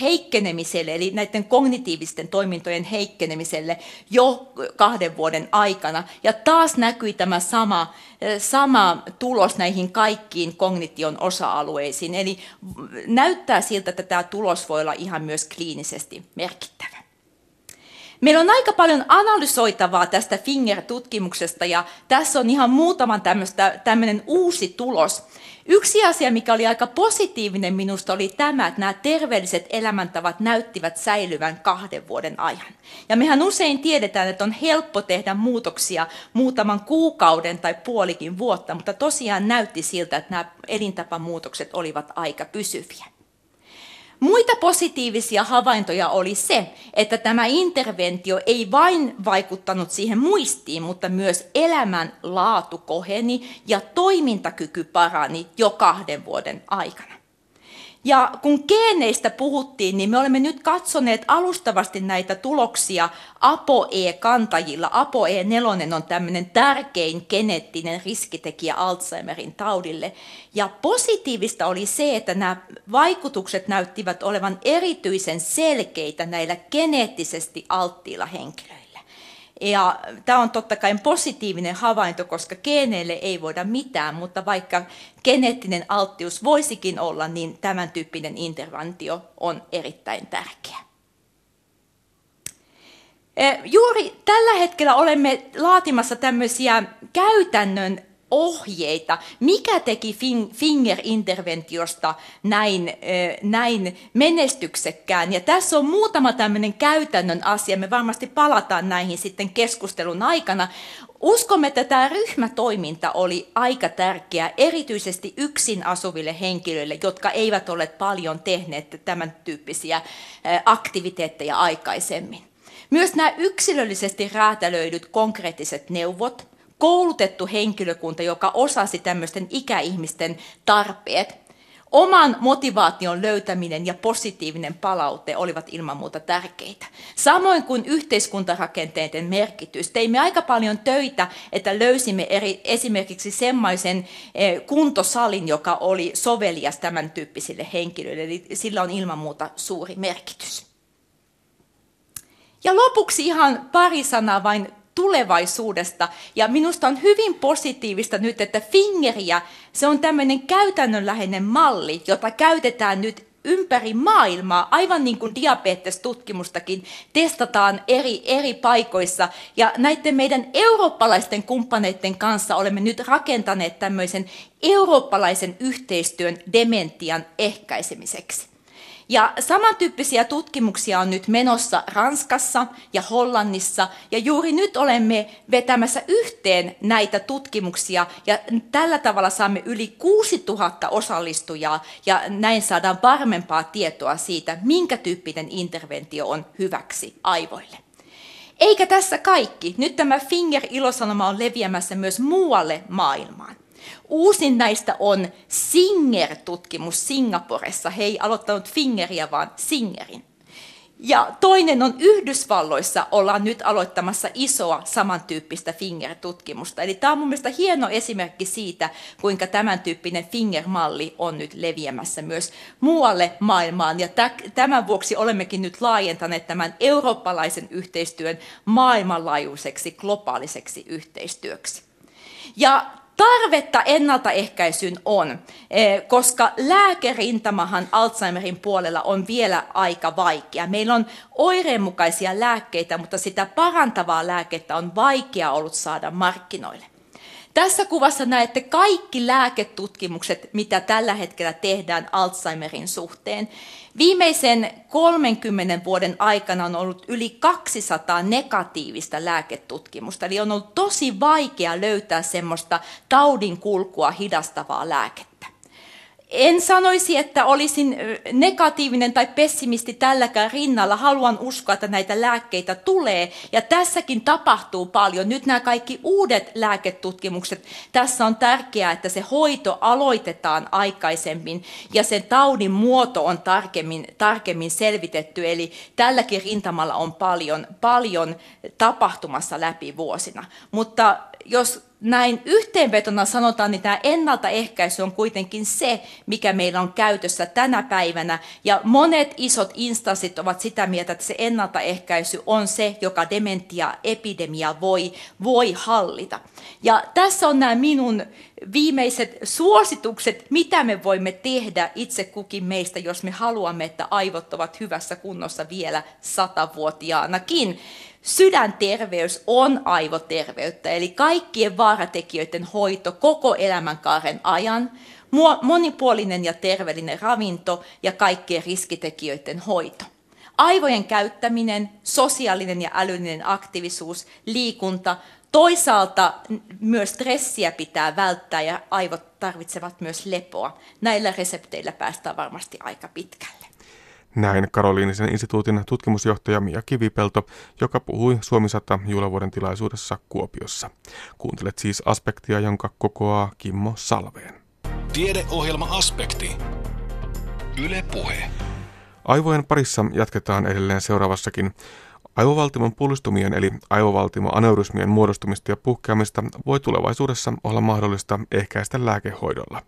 heikkenemiselle, eli näiden kognitiivisten toimintojen heikkenemiselle jo kahden vuoden aikana. Ja taas näkyi tämä sama, sama tulos näihin kaikkiin kognition osa-alueisiin. Eli näyttää siltä, että tämä tulos voi olla ihan myös kliinisesti merkittävä. Meillä on aika paljon analysoitavaa tästä Finger-tutkimuksesta ja tässä on ihan muutaman tämmöinen uusi tulos. Yksi asia, mikä oli aika positiivinen minusta, oli tämä, että nämä terveelliset elämäntavat näyttivät säilyvän kahden vuoden ajan. Ja mehän usein tiedetään, että on helppo tehdä muutoksia muutaman kuukauden tai puolikin vuotta, mutta tosiaan näytti siltä, että nämä elintapamuutokset olivat aika pysyviä. Muita positiivisia havaintoja oli se, että tämä interventio ei vain vaikuttanut siihen muistiin, mutta myös elämän laatu koheni ja toimintakyky parani jo kahden vuoden aikana. Ja kun geeneistä puhuttiin, niin me olemme nyt katsoneet alustavasti näitä tuloksia ApoE-kantajilla. ApoE4 on tämmöinen tärkein geneettinen riskitekijä Alzheimerin taudille. Ja positiivista oli se, että nämä vaikutukset näyttivät olevan erityisen selkeitä näillä geneettisesti alttiilla henkilöillä. Ja tämä on totta kai positiivinen havainto, koska geeneille ei voida mitään, mutta vaikka geneettinen alttius voisikin olla, niin tämän tyyppinen interventio on erittäin tärkeä. Eh, juuri tällä hetkellä olemme laatimassa tämmöisiä käytännön ohjeita, mikä teki Finger-interventiosta näin, näin menestyksekkään. Ja tässä on muutama tämmöinen käytännön asia, me varmasti palataan näihin sitten keskustelun aikana. Uskomme, että tämä ryhmätoiminta oli aika tärkeä, erityisesti yksin asuville henkilöille, jotka eivät ole paljon tehneet tämän tyyppisiä aktiviteetteja aikaisemmin. Myös nämä yksilöllisesti räätälöidyt konkreettiset neuvot, koulutettu henkilökunta, joka osasi tämmöisten ikäihmisten tarpeet. Oman motivaation löytäminen ja positiivinen palaute olivat ilman muuta tärkeitä. Samoin kuin yhteiskuntarakenteiden merkitys. Teimme aika paljon töitä, että löysimme eri, esimerkiksi semmoisen eh, kuntosalin, joka oli sovelias tämän tyyppisille henkilöille. Eli sillä on ilman muuta suuri merkitys. Ja lopuksi ihan pari sanaa vain tulevaisuudesta. Ja minusta on hyvin positiivista nyt, että Fingeriä, se on tämmöinen käytännönläheinen malli, jota käytetään nyt ympäri maailmaa, aivan niin kuin diabetestutkimustakin testataan eri, eri paikoissa. Ja näiden meidän eurooppalaisten kumppaneiden kanssa olemme nyt rakentaneet tämmöisen eurooppalaisen yhteistyön dementian ehkäisemiseksi. Ja samantyyppisiä tutkimuksia on nyt menossa Ranskassa ja Hollannissa, ja juuri nyt olemme vetämässä yhteen näitä tutkimuksia, ja tällä tavalla saamme yli 6000 osallistujaa, ja näin saadaan varmempaa tietoa siitä, minkä tyyppinen interventio on hyväksi aivoille. Eikä tässä kaikki. Nyt tämä Finger-ilosanoma on leviämässä myös muualle maailmaan. Uusin näistä on Singer-tutkimus Singaporessa. He ei aloittanut Fingeria, vaan Singerin. Ja toinen on Yhdysvalloissa, ollaan nyt aloittamassa isoa samantyyppistä Finger-tutkimusta. Eli tämä on mun mielestä hieno esimerkki siitä, kuinka tämän tyyppinen Finger-malli on nyt leviämässä myös muualle maailmaan. Ja tämän vuoksi olemmekin nyt laajentaneet tämän eurooppalaisen yhteistyön maailmanlaajuiseksi globaaliseksi yhteistyöksi. Ja Tarvetta ennaltaehkäisyyn on, eh, koska lääkerintamahan Alzheimerin puolella on vielä aika vaikea. Meillä on oireenmukaisia lääkkeitä, mutta sitä parantavaa lääkettä on vaikea ollut saada markkinoille. Tässä kuvassa näette kaikki lääketutkimukset, mitä tällä hetkellä tehdään Alzheimerin suhteen. Viimeisen 30 vuoden aikana on ollut yli 200 negatiivista lääketutkimusta, eli on ollut tosi vaikea löytää semmoista taudin kulkua hidastavaa lääkettä. En sanoisi, että olisin negatiivinen tai pessimisti tälläkään rinnalla. Haluan uskoa, että näitä lääkkeitä tulee. Ja tässäkin tapahtuu paljon. Nyt nämä kaikki uudet lääketutkimukset. Tässä on tärkeää, että se hoito aloitetaan aikaisemmin ja sen taudin muoto on tarkemmin, tarkemmin selvitetty. Eli tälläkin rintamalla on paljon, paljon tapahtumassa läpi vuosina. Mutta jos näin yhteenvetona sanotaan, niin tämä ennaltaehkäisy on kuitenkin se, mikä meillä on käytössä tänä päivänä. Ja monet isot instanssit ovat sitä mieltä, että se ennaltaehkäisy on se, joka dementia-epidemia voi, voi hallita. Ja tässä on nämä minun viimeiset suositukset, mitä me voimme tehdä itse kukin meistä, jos me haluamme, että aivot ovat hyvässä kunnossa vielä satavuotiaanakin. Sydänterveys on aivoterveyttä, eli kaikkien vaaratekijöiden hoito koko elämänkaaren ajan, monipuolinen ja terveellinen ravinto ja kaikkien riskitekijöiden hoito. Aivojen käyttäminen, sosiaalinen ja älyllinen aktiivisuus, liikunta, toisaalta myös stressiä pitää välttää ja aivot tarvitsevat myös lepoa. Näillä resepteillä päästään varmasti aika pitkälle. Näin Karoliinisen instituutin tutkimusjohtaja Mia Kivipelto, joka puhui Suomi 100 juhlavuoden tilaisuudessa Kuopiossa. Kuuntelet siis aspektia, jonka kokoaa Kimmo Salveen. Tiedeohjelma Aspekti. Yle Puhe. Aivojen parissa jatketaan edelleen seuraavassakin. Aivovaltimon pullistumien eli aivovaltimoaneurysmien muodostumista ja puhkeamista voi tulevaisuudessa olla mahdollista ehkäistä lääkehoidolla.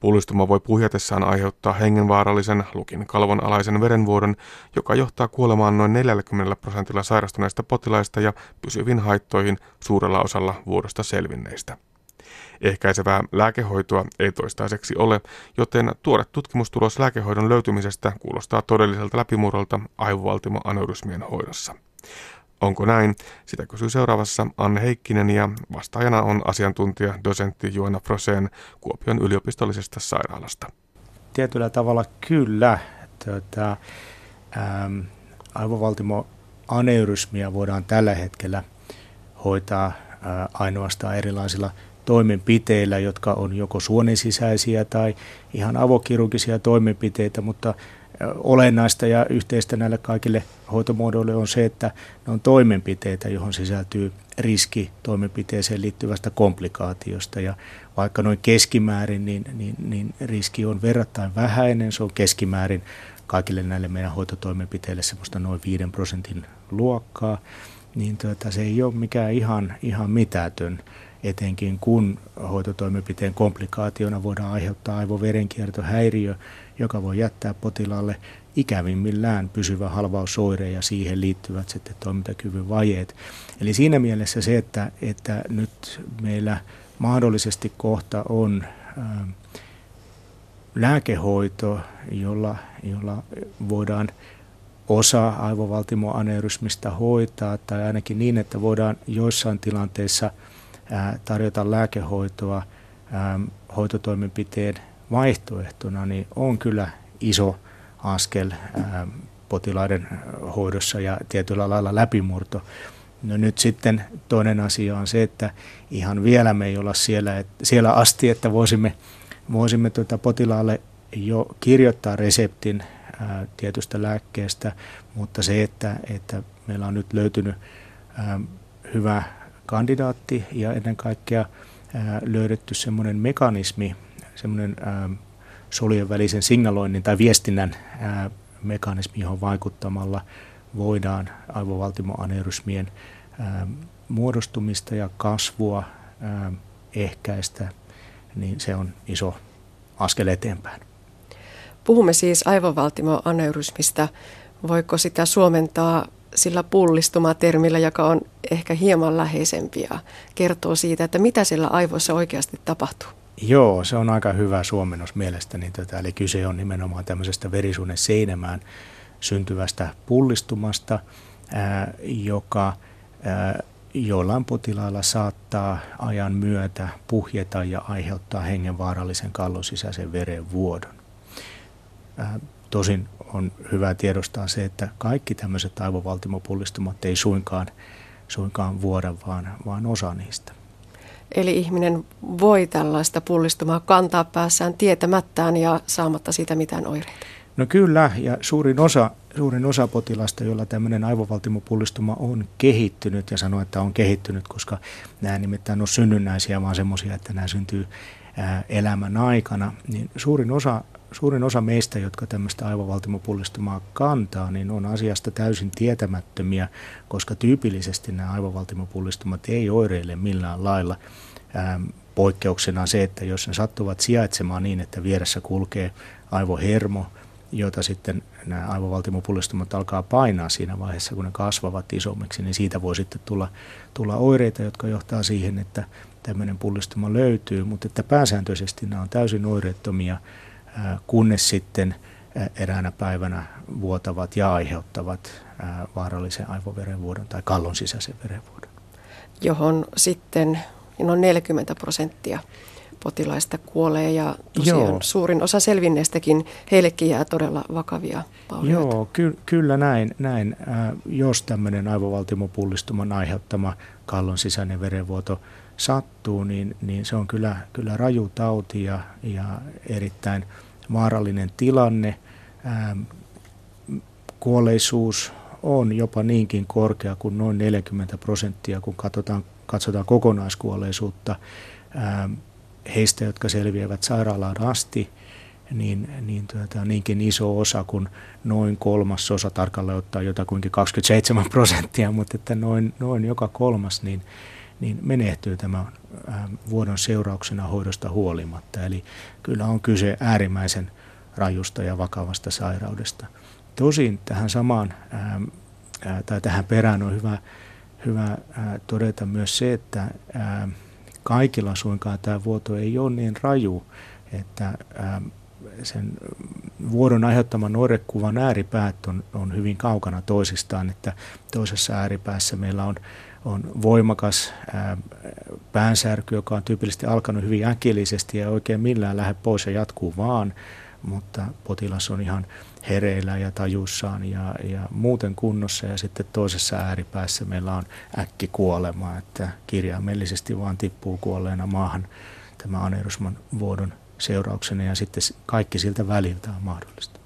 Pullistuma voi puhjatessaan aiheuttaa hengenvaarallisen lukin kalvon alaisen verenvuodon, joka johtaa kuolemaan noin 40 prosentilla sairastuneista potilaista ja pysyviin haittoihin suurella osalla vuodosta selvinneistä. Ehkäisevää lääkehoitoa ei toistaiseksi ole, joten tuore tutkimustulos lääkehoidon löytymisestä kuulostaa todelliselta läpimurrolta aivovaltimoaneurysmien hoidossa. Onko näin? Sitä kysyy seuraavassa Anne Heikkinen ja vastaajana on asiantuntija dosentti Joana Froseen Kuopion yliopistollisesta sairaalasta. Tietyllä tavalla kyllä. Tuota, ähm, aivovaltimoaneurysmia voidaan tällä hetkellä hoitaa äh, ainoastaan erilaisilla toimenpiteillä, jotka on joko suonen sisäisiä tai ihan avokirurgisia toimenpiteitä, mutta olennaista ja yhteistä näille kaikille hoitomuodoille on se, että ne on toimenpiteitä, johon sisältyy riski toimenpiteeseen liittyvästä komplikaatiosta. Ja vaikka noin keskimäärin, niin, niin, niin riski on verrattain vähäinen. Se on keskimäärin kaikille näille meidän hoitotoimenpiteille semmoista noin 5 prosentin luokkaa. Niin tuota, se ei ole mikään ihan, ihan mitätön etenkin kun hoitotoimenpiteen komplikaationa voidaan aiheuttaa aivoverenkiertohäiriö, joka voi jättää potilaalle ikävimmillään pysyvä halvausoire ja siihen liittyvät sitten toimintakyvyn vajeet. Eli siinä mielessä se, että, että nyt meillä mahdollisesti kohta on ää, lääkehoito, jolla, jolla voidaan osa aivovaltimoaneurysmistä hoitaa, tai ainakin niin, että voidaan joissain tilanteissa tarjota lääkehoitoa hoitotoimenpiteen vaihtoehtona, niin on kyllä iso askel potilaiden hoidossa ja tietyllä lailla läpimurto. No nyt sitten toinen asia on se, että ihan vielä me ei olla siellä, siellä asti, että voisimme, voisimme tuota potilaalle jo kirjoittaa reseptin ää, tietystä lääkkeestä, mutta se, että, että meillä on nyt löytynyt ää, hyvä kandidaatti ja ennen kaikkea löydetty semmoinen mekanismi, semmoinen solujen välisen signaloinnin tai viestinnän mekanismi, johon vaikuttamalla voidaan aivovaltimoaneurysmien muodostumista ja kasvua ehkäistä, niin se on iso askel eteenpäin. Puhumme siis aivovaltimoaneurysmista. Voiko sitä suomentaa sillä pullistumatermillä, joka on ehkä hieman läheisempi ja kertoo siitä, että mitä siellä aivoissa oikeasti tapahtuu? Joo, se on aika hyvä suomennos mielestäni. Tätä. Eli kyse on nimenomaan tämmöisestä verisuonen seinämään syntyvästä pullistumasta, ää, joka ää, joillain potilailla saattaa ajan myötä puhjeta ja aiheuttaa hengenvaarallisen kallon sisäisen verenvuodon. Ää, tosin on hyvä tiedostaa se, että kaikki tämmöiset aivovaltimopullistumat ei suinkaan, suinkaan vuoda, vaan, vaan osa niistä. Eli ihminen voi tällaista pullistumaa kantaa päässään tietämättään ja saamatta siitä mitään oireita. No kyllä, ja suurin osa, suurin osa potilasta, jolla tämmöinen aivovaltimopullistuma on kehittynyt, ja sanoo, että on kehittynyt, koska nämä nimittäin on synnynnäisiä, vaan semmoisia, että nämä syntyy elämän aikana, niin suurin osa suurin osa meistä, jotka tämmöistä aivovaltimopullistumaa kantaa, niin on asiasta täysin tietämättömiä, koska tyypillisesti nämä aivovaltimopullistumat ei oireile millään lailla. Ähm, poikkeuksena se, että jos ne sattuvat sijaitsemaan niin, että vieressä kulkee aivohermo, jota sitten nämä aivovaltimopullistumat alkaa painaa siinä vaiheessa, kun ne kasvavat isommiksi, niin siitä voi sitten tulla, tulla oireita, jotka johtaa siihen, että tämmöinen pullistuma löytyy, mutta että pääsääntöisesti nämä on täysin oireettomia kunnes sitten eräänä päivänä vuotavat ja aiheuttavat vaarallisen aivoverenvuodon tai kallon sisäisen verenvuodon. Johon sitten noin 40 prosenttia potilaista kuolee ja tosiaan Joo. suurin osa selvinneistäkin, heillekin jää todella vakavia vaurioita. Joo, ky- kyllä näin. näin. Äh, jos tämmöinen aivovaltimopullistuman aiheuttama kallon sisäinen verenvuoto sattuu, niin, niin se on kyllä, kyllä raju tauti ja, ja erittäin vaarallinen tilanne. Ähm, kuolleisuus on jopa niinkin korkea kuin noin 40 prosenttia, kun katsotaan, katsotaan kokonaiskuolleisuutta ähm, heistä, jotka selviävät sairaalaan asti. niin, niin tuota, niinkin iso osa kuin noin kolmasosa, tarkalleen ottaa jotakuinkin 27 prosenttia, mutta että noin, noin joka kolmas, niin, niin menehtyy tämän vuodon seurauksena hoidosta huolimatta. Eli kyllä on kyse äärimmäisen rajusta ja vakavasta sairaudesta. Tosin tähän samaan ää, tai tähän perään on hyvä, hyvä ää, todeta myös se, että ää, kaikilla suinkaan tämä vuoto ei ole niin raju, että sen vuodon aiheuttaman oirekuvan ääripäät on, on hyvin kaukana toisistaan, että toisessa ääripäässä meillä on, on voimakas ää, päänsärky, joka on tyypillisesti alkanut hyvin äkillisesti ja oikein millään lähde pois ja jatkuu vaan, mutta potilas on ihan hereillä ja tajussaan ja, ja muuten kunnossa ja sitten toisessa ääripäässä meillä on äkki kuolema, että kirjaimellisesti vaan tippuu kuolleena maahan tämä aneurysman vuodon seurauksena ja sitten kaikki siltä väliltä on mahdollista.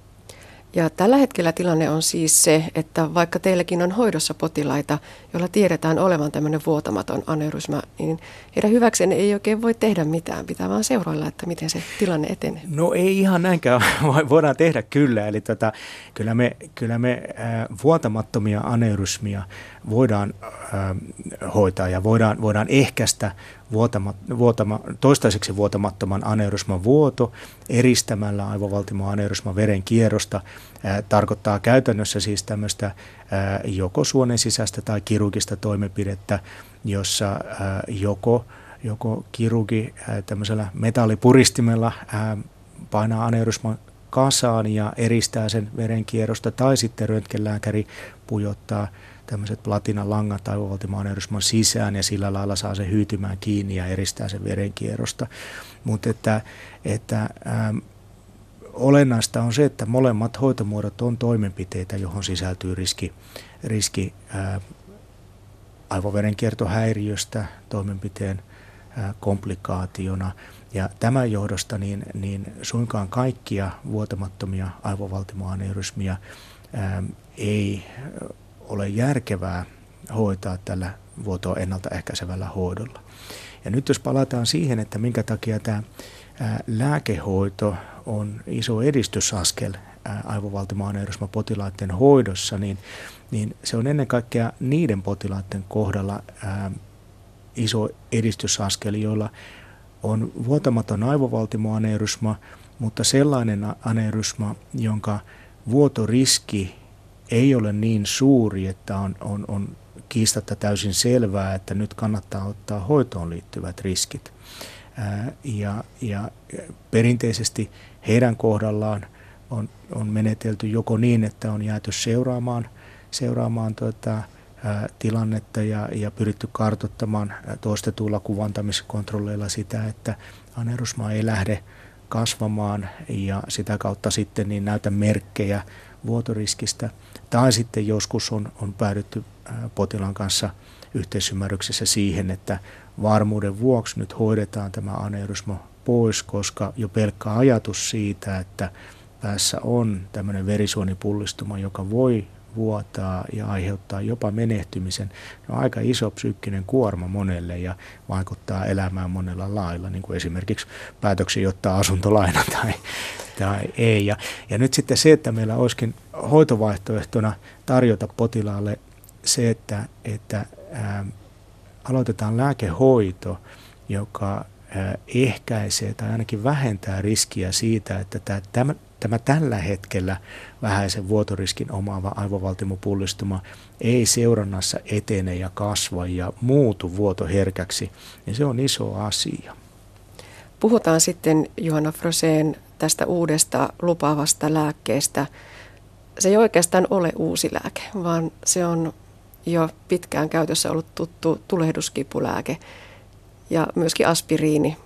Ja tällä hetkellä tilanne on siis se, että vaikka teilläkin on hoidossa potilaita, joilla tiedetään olevan tämmöinen vuotamaton aneurysma, niin heidän hyväkseen ei oikein voi tehdä mitään. Pitää vaan seurailla, että miten se tilanne etenee. No ei ihan näinkään, *laughs* voidaan tehdä kyllä. Eli tota, kyllä me, kyllä me vuotamattomia aneurysmia voidaan äh, hoitaa ja voidaan, voidaan ehkäistä vuotama, vuotama, toistaiseksi vuotamattoman aneurysman vuoto eristämällä aivovaltimon aneurysman veren kierrosta. Ää, tarkoittaa käytännössä siis tämmöistä ää, joko suonen sisäistä tai kirurgista toimenpidettä, jossa ää, joko, joko kirurgi ää, tämmöisellä metallipuristimella painaa aneurysman kasaan ja eristää sen verenkierrosta, tai sitten röntgenlääkäri pujottaa tämmöiset platinan langat aivovaltimaaneurysman sisään ja sillä lailla saa se hyytymään kiinni ja eristää sen verenkierrosta. Mutta että, että ähm, olennaista on se, että molemmat hoitomuodot on toimenpiteitä, johon sisältyy riski, riski äh, aivoverenkiertohäiriöstä toimenpiteen äh, komplikaationa. Ja tämän johdosta niin, niin suinkaan kaikkia vuotamattomia aivovaltimoaneurysmia ähm, ei ole järkevää hoitaa tällä vuotoa ennaltaehkäisevällä hoidolla. Ja nyt jos palataan siihen, että minkä takia tämä lääkehoito on iso edistysaskel aivovaltimaaneurysma potilaiden hoidossa, niin, niin se on ennen kaikkea niiden potilaiden kohdalla ää, iso edistysaskel, joilla on vuotamaton aivovaltimoaneurysma, mutta sellainen aneurysma, jonka vuotoriski ei ole niin suuri, että on, on, on kiistatta täysin selvää, että nyt kannattaa ottaa hoitoon liittyvät riskit. Ja, ja perinteisesti heidän kohdallaan on, on menetelty joko niin, että on jääty seuraamaan, seuraamaan tuota, ää, tilannetta ja, ja pyritty kartoittamaan toistetuilla kuvantamiskontrolleilla sitä, että anerusma ei lähde kasvamaan ja sitä kautta sitten niin näytä merkkejä vuotoriskistä. Tai sitten joskus on, on päädytty potilaan kanssa yhteisymmärryksessä siihen, että varmuuden vuoksi nyt hoidetaan tämä aneurysma pois, koska jo pelkkä ajatus siitä, että päässä on tämmöinen verisuonipullistuma, joka voi vuotaa ja aiheuttaa jopa menehtymisen, on aika iso psyykkinen kuorma monelle ja vaikuttaa elämään monella lailla, niin kuin esimerkiksi päätöksiä ottaa asuntolaina *laughs* tai, tai ei. Ja, ja nyt sitten se, että meillä olisikin hoitovaihtoehtona tarjota potilaalle se, että, että ää, aloitetaan lääkehoito, joka ehkäisee tai ainakin vähentää riskiä siitä, että tämä, tämä tällä hetkellä vähäisen vuotoriskin omaava aivovaltimopullistuma ei seurannassa etene ja kasva ja muutu vuotoherkäksi, niin se on iso asia. Puhutaan sitten Johanna Froseen tästä uudesta lupaavasta lääkkeestä. Se ei oikeastaan ole uusi lääke, vaan se on jo pitkään käytössä ollut tuttu tulehduskipulääke ja myöskin aspiriini,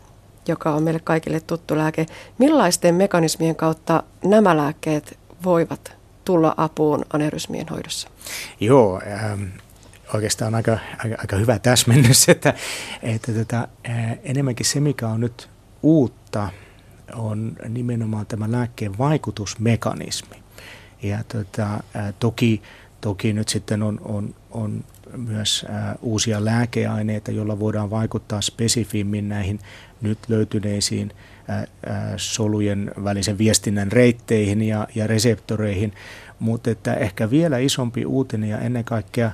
joka on meille kaikille tuttu lääke. Millaisten mekanismien kautta nämä lääkkeet voivat tulla apuun anerysmien hoidossa? Joo, ähm, oikeastaan aika, aika, aika hyvä täsmennys, *laughs* että, että tota, äh, enemmänkin se, mikä on nyt uutta, on nimenomaan tämä lääkkeen vaikutusmekanismi. Ja tota, ää, toki, toki nyt sitten on, on, on myös ää, uusia lääkeaineita, joilla voidaan vaikuttaa spesifimmin näihin nyt löytyneisiin ää, ää, solujen välisen viestinnän reitteihin ja, ja reseptoreihin. Mutta että ehkä vielä isompi uutinen ja ennen kaikkea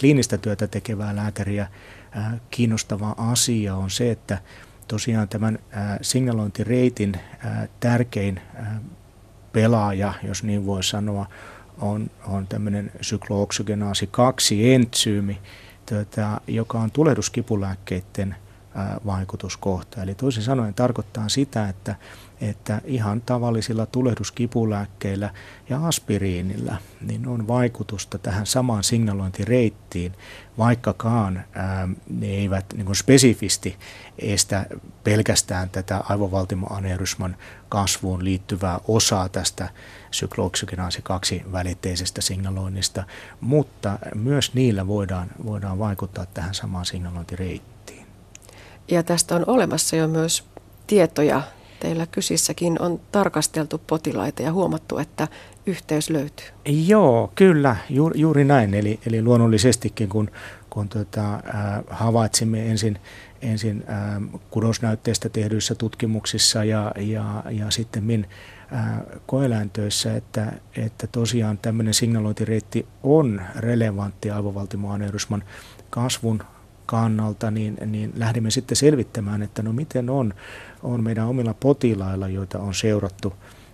kliinistä työtä tekevää lääkäriä ää, kiinnostava asia on se, että tosiaan tämän signalointireitin tärkein pelaaja, jos niin voi sanoa, on, on tämmöinen syklooksygenaasi 2 entsyymi, tota, joka on tulehduskipulääkkeiden vaikutuskohta. Eli toisin sanoen tarkoittaa sitä, että että ihan tavallisilla tulehduskipulääkkeillä ja aspiriinilla niin on vaikutusta tähän samaan signalointireittiin, vaikkakaan ää, ne eivät niin spesifisti estä pelkästään tätä aivovaltimoaneurysman kasvuun liittyvää osaa tästä syklooksykinaasi 2 välitteisestä signaloinnista, mutta myös niillä voidaan, voidaan vaikuttaa tähän samaan signalointireittiin. Ja tästä on olemassa jo myös tietoja teillä kysissäkin on tarkasteltu potilaita ja huomattu, että yhteys löytyy. Joo, kyllä, ju, juuri näin. Eli, eli luonnollisestikin, kun, kun tota, äh, havaitsimme ensin, ensin äh, kudosnäytteistä tehdyissä tutkimuksissa ja, ja, ja sitten min koeläintöissä, että, että tosiaan tämmöinen signalointireitti on relevantti aivovaltimoaneurysman kasvun kannalta, niin, niin lähdimme sitten selvittämään, että no miten on, on meidän omilla potilailla, joita on seurattu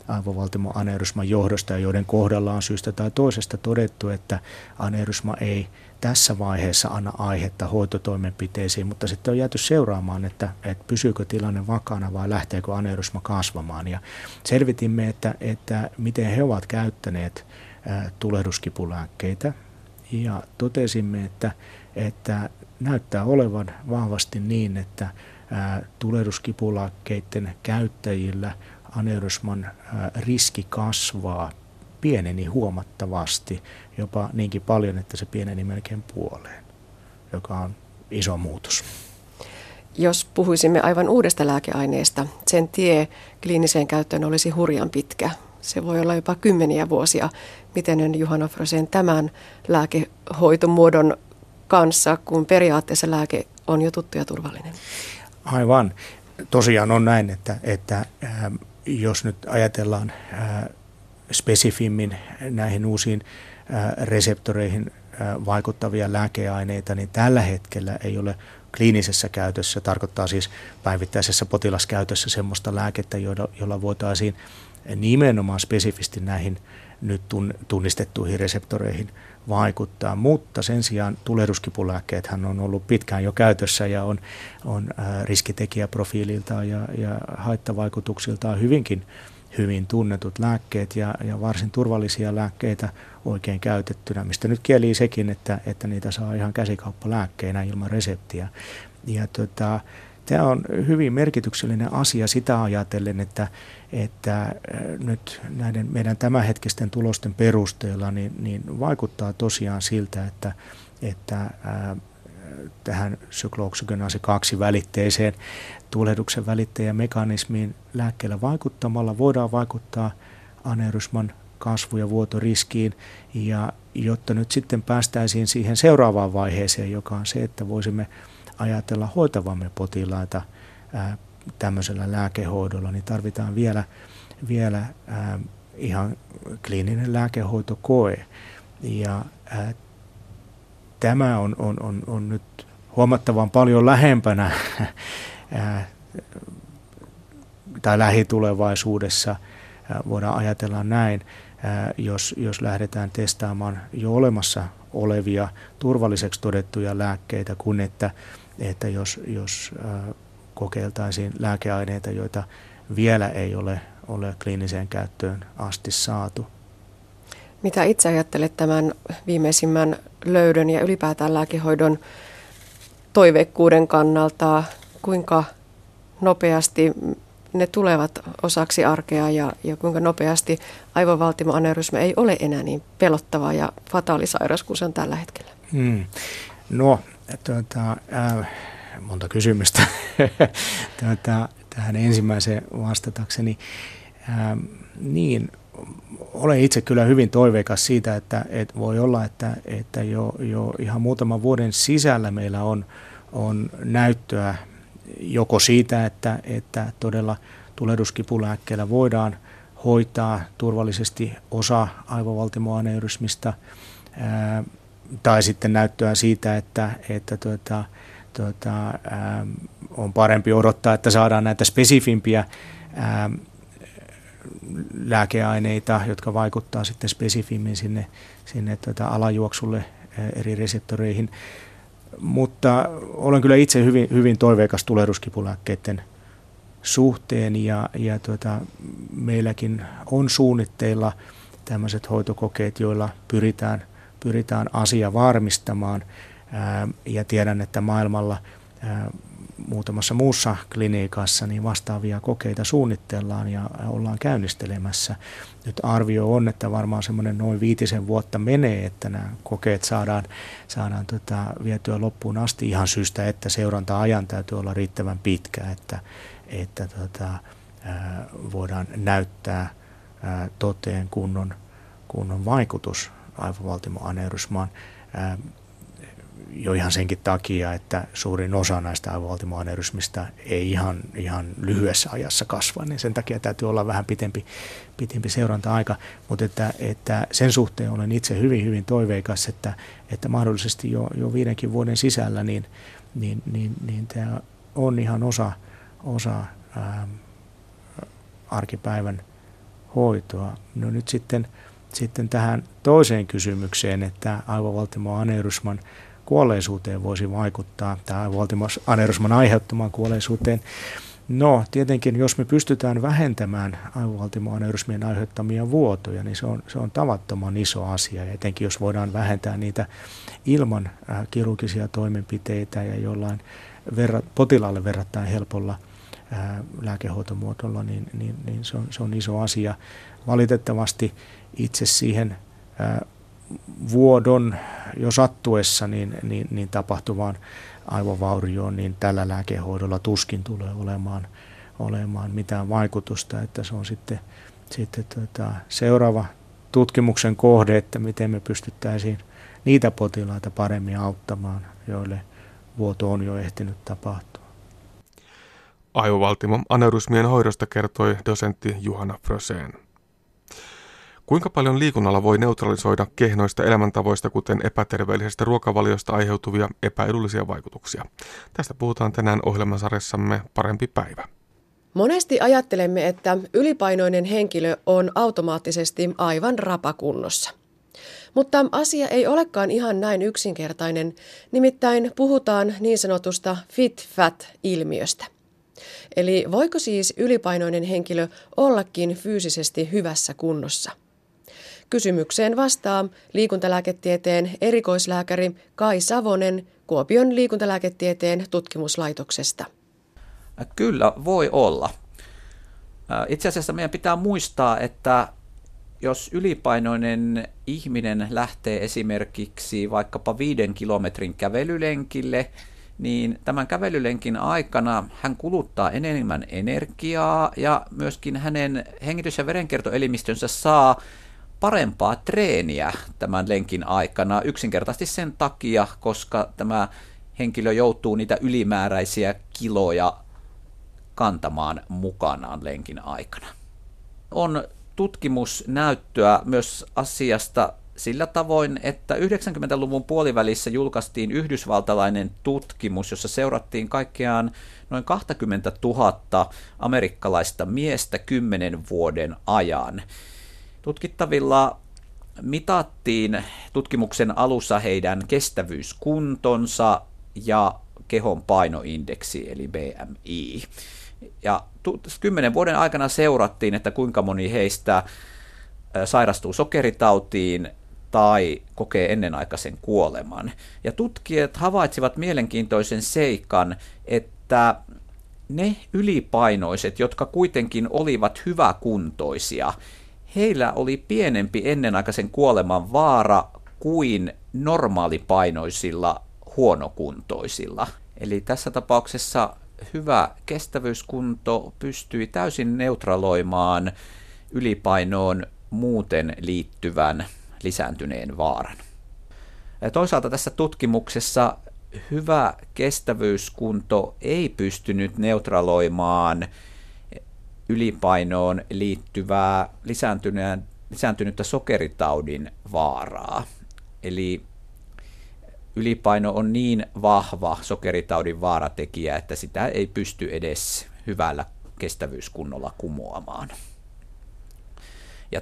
aivovaltimoaneurysman johdosta ja joiden kohdalla on syystä tai toisesta todettu, että aneurysma ei tässä vaiheessa anna aihetta hoitotoimenpiteisiin, mutta sitten on jääty seuraamaan, että, että pysyykö tilanne vakana vai lähteekö aneurysma kasvamaan. Ja selvitimme, että, että miten he ovat käyttäneet tulehduskipulääkkeitä ja totesimme, että, että näyttää olevan vahvasti niin, että tulehduskipulääkkeiden käyttäjillä aneurysman riski kasvaa pieneni huomattavasti, jopa niinkin paljon, että se pieneni melkein puoleen, joka on iso muutos. Jos puhuisimme aivan uudesta lääkeaineesta, sen tie kliiniseen käyttöön olisi hurjan pitkä. Se voi olla jopa kymmeniä vuosia. Miten on Juhana Frosen tämän lääkehoitomuodon kanssa, kun periaatteessa lääke on jo tuttu ja turvallinen? Aivan. Tosiaan on näin, että, että ää, jos nyt ajatellaan ää, spesifimmin näihin uusiin ää, reseptoreihin vaikuttavia lääkeaineita, niin tällä hetkellä ei ole kliinisessä käytössä, tarkoittaa siis päivittäisessä potilaskäytössä semmoista lääkettä, jolla, jolla voitaisiin nimenomaan spesifisti näihin nyt tunnistettuihin reseptoreihin vaikuttaa, mutta sen sijaan tulehduskipulääkkeethän on ollut pitkään jo käytössä ja on, on riskitekijäprofiililtaan ja, ja haittavaikutuksiltaan hyvinkin hyvin tunnetut lääkkeet ja, ja varsin turvallisia lääkkeitä oikein käytettynä, mistä nyt kieli sekin, että, että niitä saa ihan käsikauppalääkkeinä ilman reseptiä. Ja tota, Tämä on hyvin merkityksellinen asia sitä ajatellen, että, että äh, nyt näiden meidän tämänhetkisten tulosten perusteella niin, niin vaikuttaa tosiaan siltä, että, että äh, tähän syklooksygenoasi 2 välitteeseen tulehduksen välittäjämekanismiin lääkkeellä vaikuttamalla voidaan vaikuttaa aneurysman kasvu- ja vuotoriskiin. Ja jotta nyt sitten päästäisiin siihen seuraavaan vaiheeseen, joka on se, että voisimme ajatella hoitavamme potilaita ää, tämmöisellä lääkehoidolla, niin tarvitaan vielä, vielä ää, ihan kliininen lääkehoitokoe. Ja ää, tämä on, on, on, on nyt huomattavan paljon lähempänä ää, tai lähitulevaisuudessa, ää, voidaan ajatella näin, ää, jos, jos lähdetään testaamaan jo olemassa olevia turvalliseksi todettuja lääkkeitä, kun että että jos, jos kokeiltaisiin lääkeaineita, joita vielä ei ole, ole kliiniseen käyttöön asti saatu. Mitä itse ajattelet tämän viimeisimmän löydön ja ylipäätään lääkehoidon toiveikkuuden kannalta? Kuinka nopeasti ne tulevat osaksi arkea ja, ja kuinka nopeasti aivovaltimoaneurysma ei ole enää niin pelottava ja fataalisairaus kuin se on tällä hetkellä? Hmm. No tuota, äh, monta kysymystä *laughs* tuota, tähän ensimmäiseen vastatakseni. Äh, niin, olen itse kyllä hyvin toiveikas siitä, että, että voi olla, että, että jo, jo ihan muutaman vuoden sisällä meillä on, on näyttöä joko siitä, että, että todella tulehduskipulääkkeellä voidaan hoitaa turvallisesti osa aivovaltimoaneurysmista, tai sitten näyttöä siitä, että, että tuota, tuota, ää, on parempi odottaa, että saadaan näitä spesifimpiä ää, lääkeaineita, jotka vaikuttaa sitten spesifimmin sinne, sinne tuota alajuoksulle ää, eri reseptoreihin. Mutta olen kyllä itse hyvin, hyvin toiveikas tulehduskipulääkkeiden suhteen ja, ja tuota, meilläkin on suunnitteilla tämmöiset hoitokokeet, joilla pyritään, pyritään asia varmistamaan – ja tiedän, että maailmalla muutamassa muussa klinikassa niin vastaavia kokeita suunnitellaan ja ollaan käynnistelemässä. Nyt arvio on, että varmaan semmoinen noin viitisen vuotta menee, että nämä kokeet saadaan, saadaan tota, vietyä loppuun asti. Ihan syystä, että seuranta-ajan täytyy olla riittävän pitkä, että, että tota, voidaan näyttää toteen kunnon, kunnon vaikutus aivovaltimoaneurysmaan jo ihan senkin takia, että suurin osa näistä aivovaltimoaneurysmistä ei ihan, ihan lyhyessä ajassa kasva, niin sen takia täytyy olla vähän pitempi, pitempi seuranta-aika, mutta että, että sen suhteen olen itse hyvin, hyvin toiveikas, että, että mahdollisesti jo, jo viidenkin vuoden sisällä niin, niin, niin, niin tämä on ihan osa, osa ää, arkipäivän hoitoa. No nyt sitten, sitten tähän toiseen kysymykseen, että aivovaltimoaneurysman kuolleisuuteen voisi vaikuttaa, tämä Valtimos aneurysman aiheuttamaan kuolleisuuteen. No, tietenkin jos me pystytään vähentämään aivovaltimoaneurysmien aiheuttamia vuotoja, niin se on, se on tavattoman iso asia. Ja etenkin jos voidaan vähentää niitä ilman äh, kirurgisia toimenpiteitä ja jollain verra, potilaalle verrattain helpolla äh, niin, niin, niin se, on, se on iso asia. Valitettavasti itse siihen vuodon jo sattuessa niin, niin, niin tapahtuvaan aivovaurioon, niin tällä lääkehoidolla tuskin tulee olemaan, olemaan mitään vaikutusta, että se on sitten, sitten tota, seuraava tutkimuksen kohde, että miten me pystyttäisiin niitä potilaita paremmin auttamaan, joille vuoto on jo ehtinyt tapahtua. Aivovaltimon aneurysmien hoidosta kertoi dosentti Juhana Fröseen. Kuinka paljon liikunnalla voi neutralisoida kehnoista elämäntavoista, kuten epäterveellisestä ruokavaliosta aiheutuvia epäedullisia vaikutuksia? Tästä puhutaan tänään ohjelmasarjassamme Parempi päivä. Monesti ajattelemme, että ylipainoinen henkilö on automaattisesti aivan rapakunnossa. Mutta asia ei olekaan ihan näin yksinkertainen, nimittäin puhutaan niin sanotusta fit-fat-ilmiöstä. Eli voiko siis ylipainoinen henkilö ollakin fyysisesti hyvässä kunnossa? Kysymykseen vastaa liikuntalääketieteen erikoislääkäri Kai Savonen Kuopion liikuntalääketieteen tutkimuslaitoksesta. Kyllä, voi olla. Itse asiassa meidän pitää muistaa, että jos ylipainoinen ihminen lähtee esimerkiksi vaikkapa viiden kilometrin kävelylenkille, niin tämän kävelylenkin aikana hän kuluttaa enemmän energiaa ja myöskin hänen hengitys- ja verenkiertoelimistönsä saa parempaa treeniä tämän lenkin aikana yksinkertaisesti sen takia, koska tämä henkilö joutuu niitä ylimääräisiä kiloja kantamaan mukanaan lenkin aikana. On tutkimusnäyttöä myös asiasta sillä tavoin, että 90-luvun puolivälissä julkaistiin yhdysvaltalainen tutkimus, jossa seurattiin kaikkiaan noin 20 000 amerikkalaista miestä 10 vuoden ajan. Tutkittavilla mitattiin tutkimuksen alussa heidän kestävyyskuntonsa ja kehon painoindeksi eli BMI. Ja kymmenen vuoden aikana seurattiin, että kuinka moni heistä sairastuu sokeritautiin tai kokee ennenaikaisen kuoleman. Ja tutkijat havaitsivat mielenkiintoisen seikan, että ne ylipainoiset, jotka kuitenkin olivat hyväkuntoisia, heillä oli pienempi ennenaikaisen kuoleman vaara kuin normaalipainoisilla huonokuntoisilla. Eli tässä tapauksessa hyvä kestävyyskunto pystyi täysin neutraloimaan ylipainoon muuten liittyvän lisääntyneen vaaran. Toisaalta tässä tutkimuksessa hyvä kestävyyskunto ei pystynyt neutraloimaan ylipainoon liittyvää lisääntynyttä sokeritaudin vaaraa. Eli ylipaino on niin vahva sokeritaudin vaaratekijä, että sitä ei pysty edes hyvällä kestävyyskunnolla kumoamaan. Ja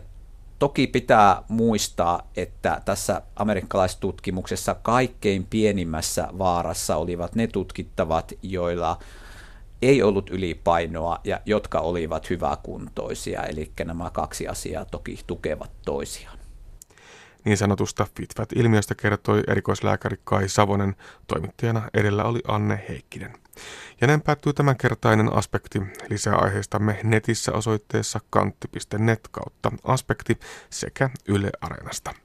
toki pitää muistaa, että tässä amerikkalaistutkimuksessa kaikkein pienimmässä vaarassa olivat ne tutkittavat, joilla ei ollut ylipainoa ja jotka olivat hyväkuntoisia, eli nämä kaksi asiaa toki tukevat toisiaan. Niin sanotusta FitFat-ilmiöstä kertoi erikoislääkäri Kai Savonen, toimittajana edellä oli Anne Heikkinen. Ja näin päättyy tämänkertainen aspekti. Lisää aiheistamme netissä osoitteessa kantti.net kautta aspekti sekä Yle Areenasta.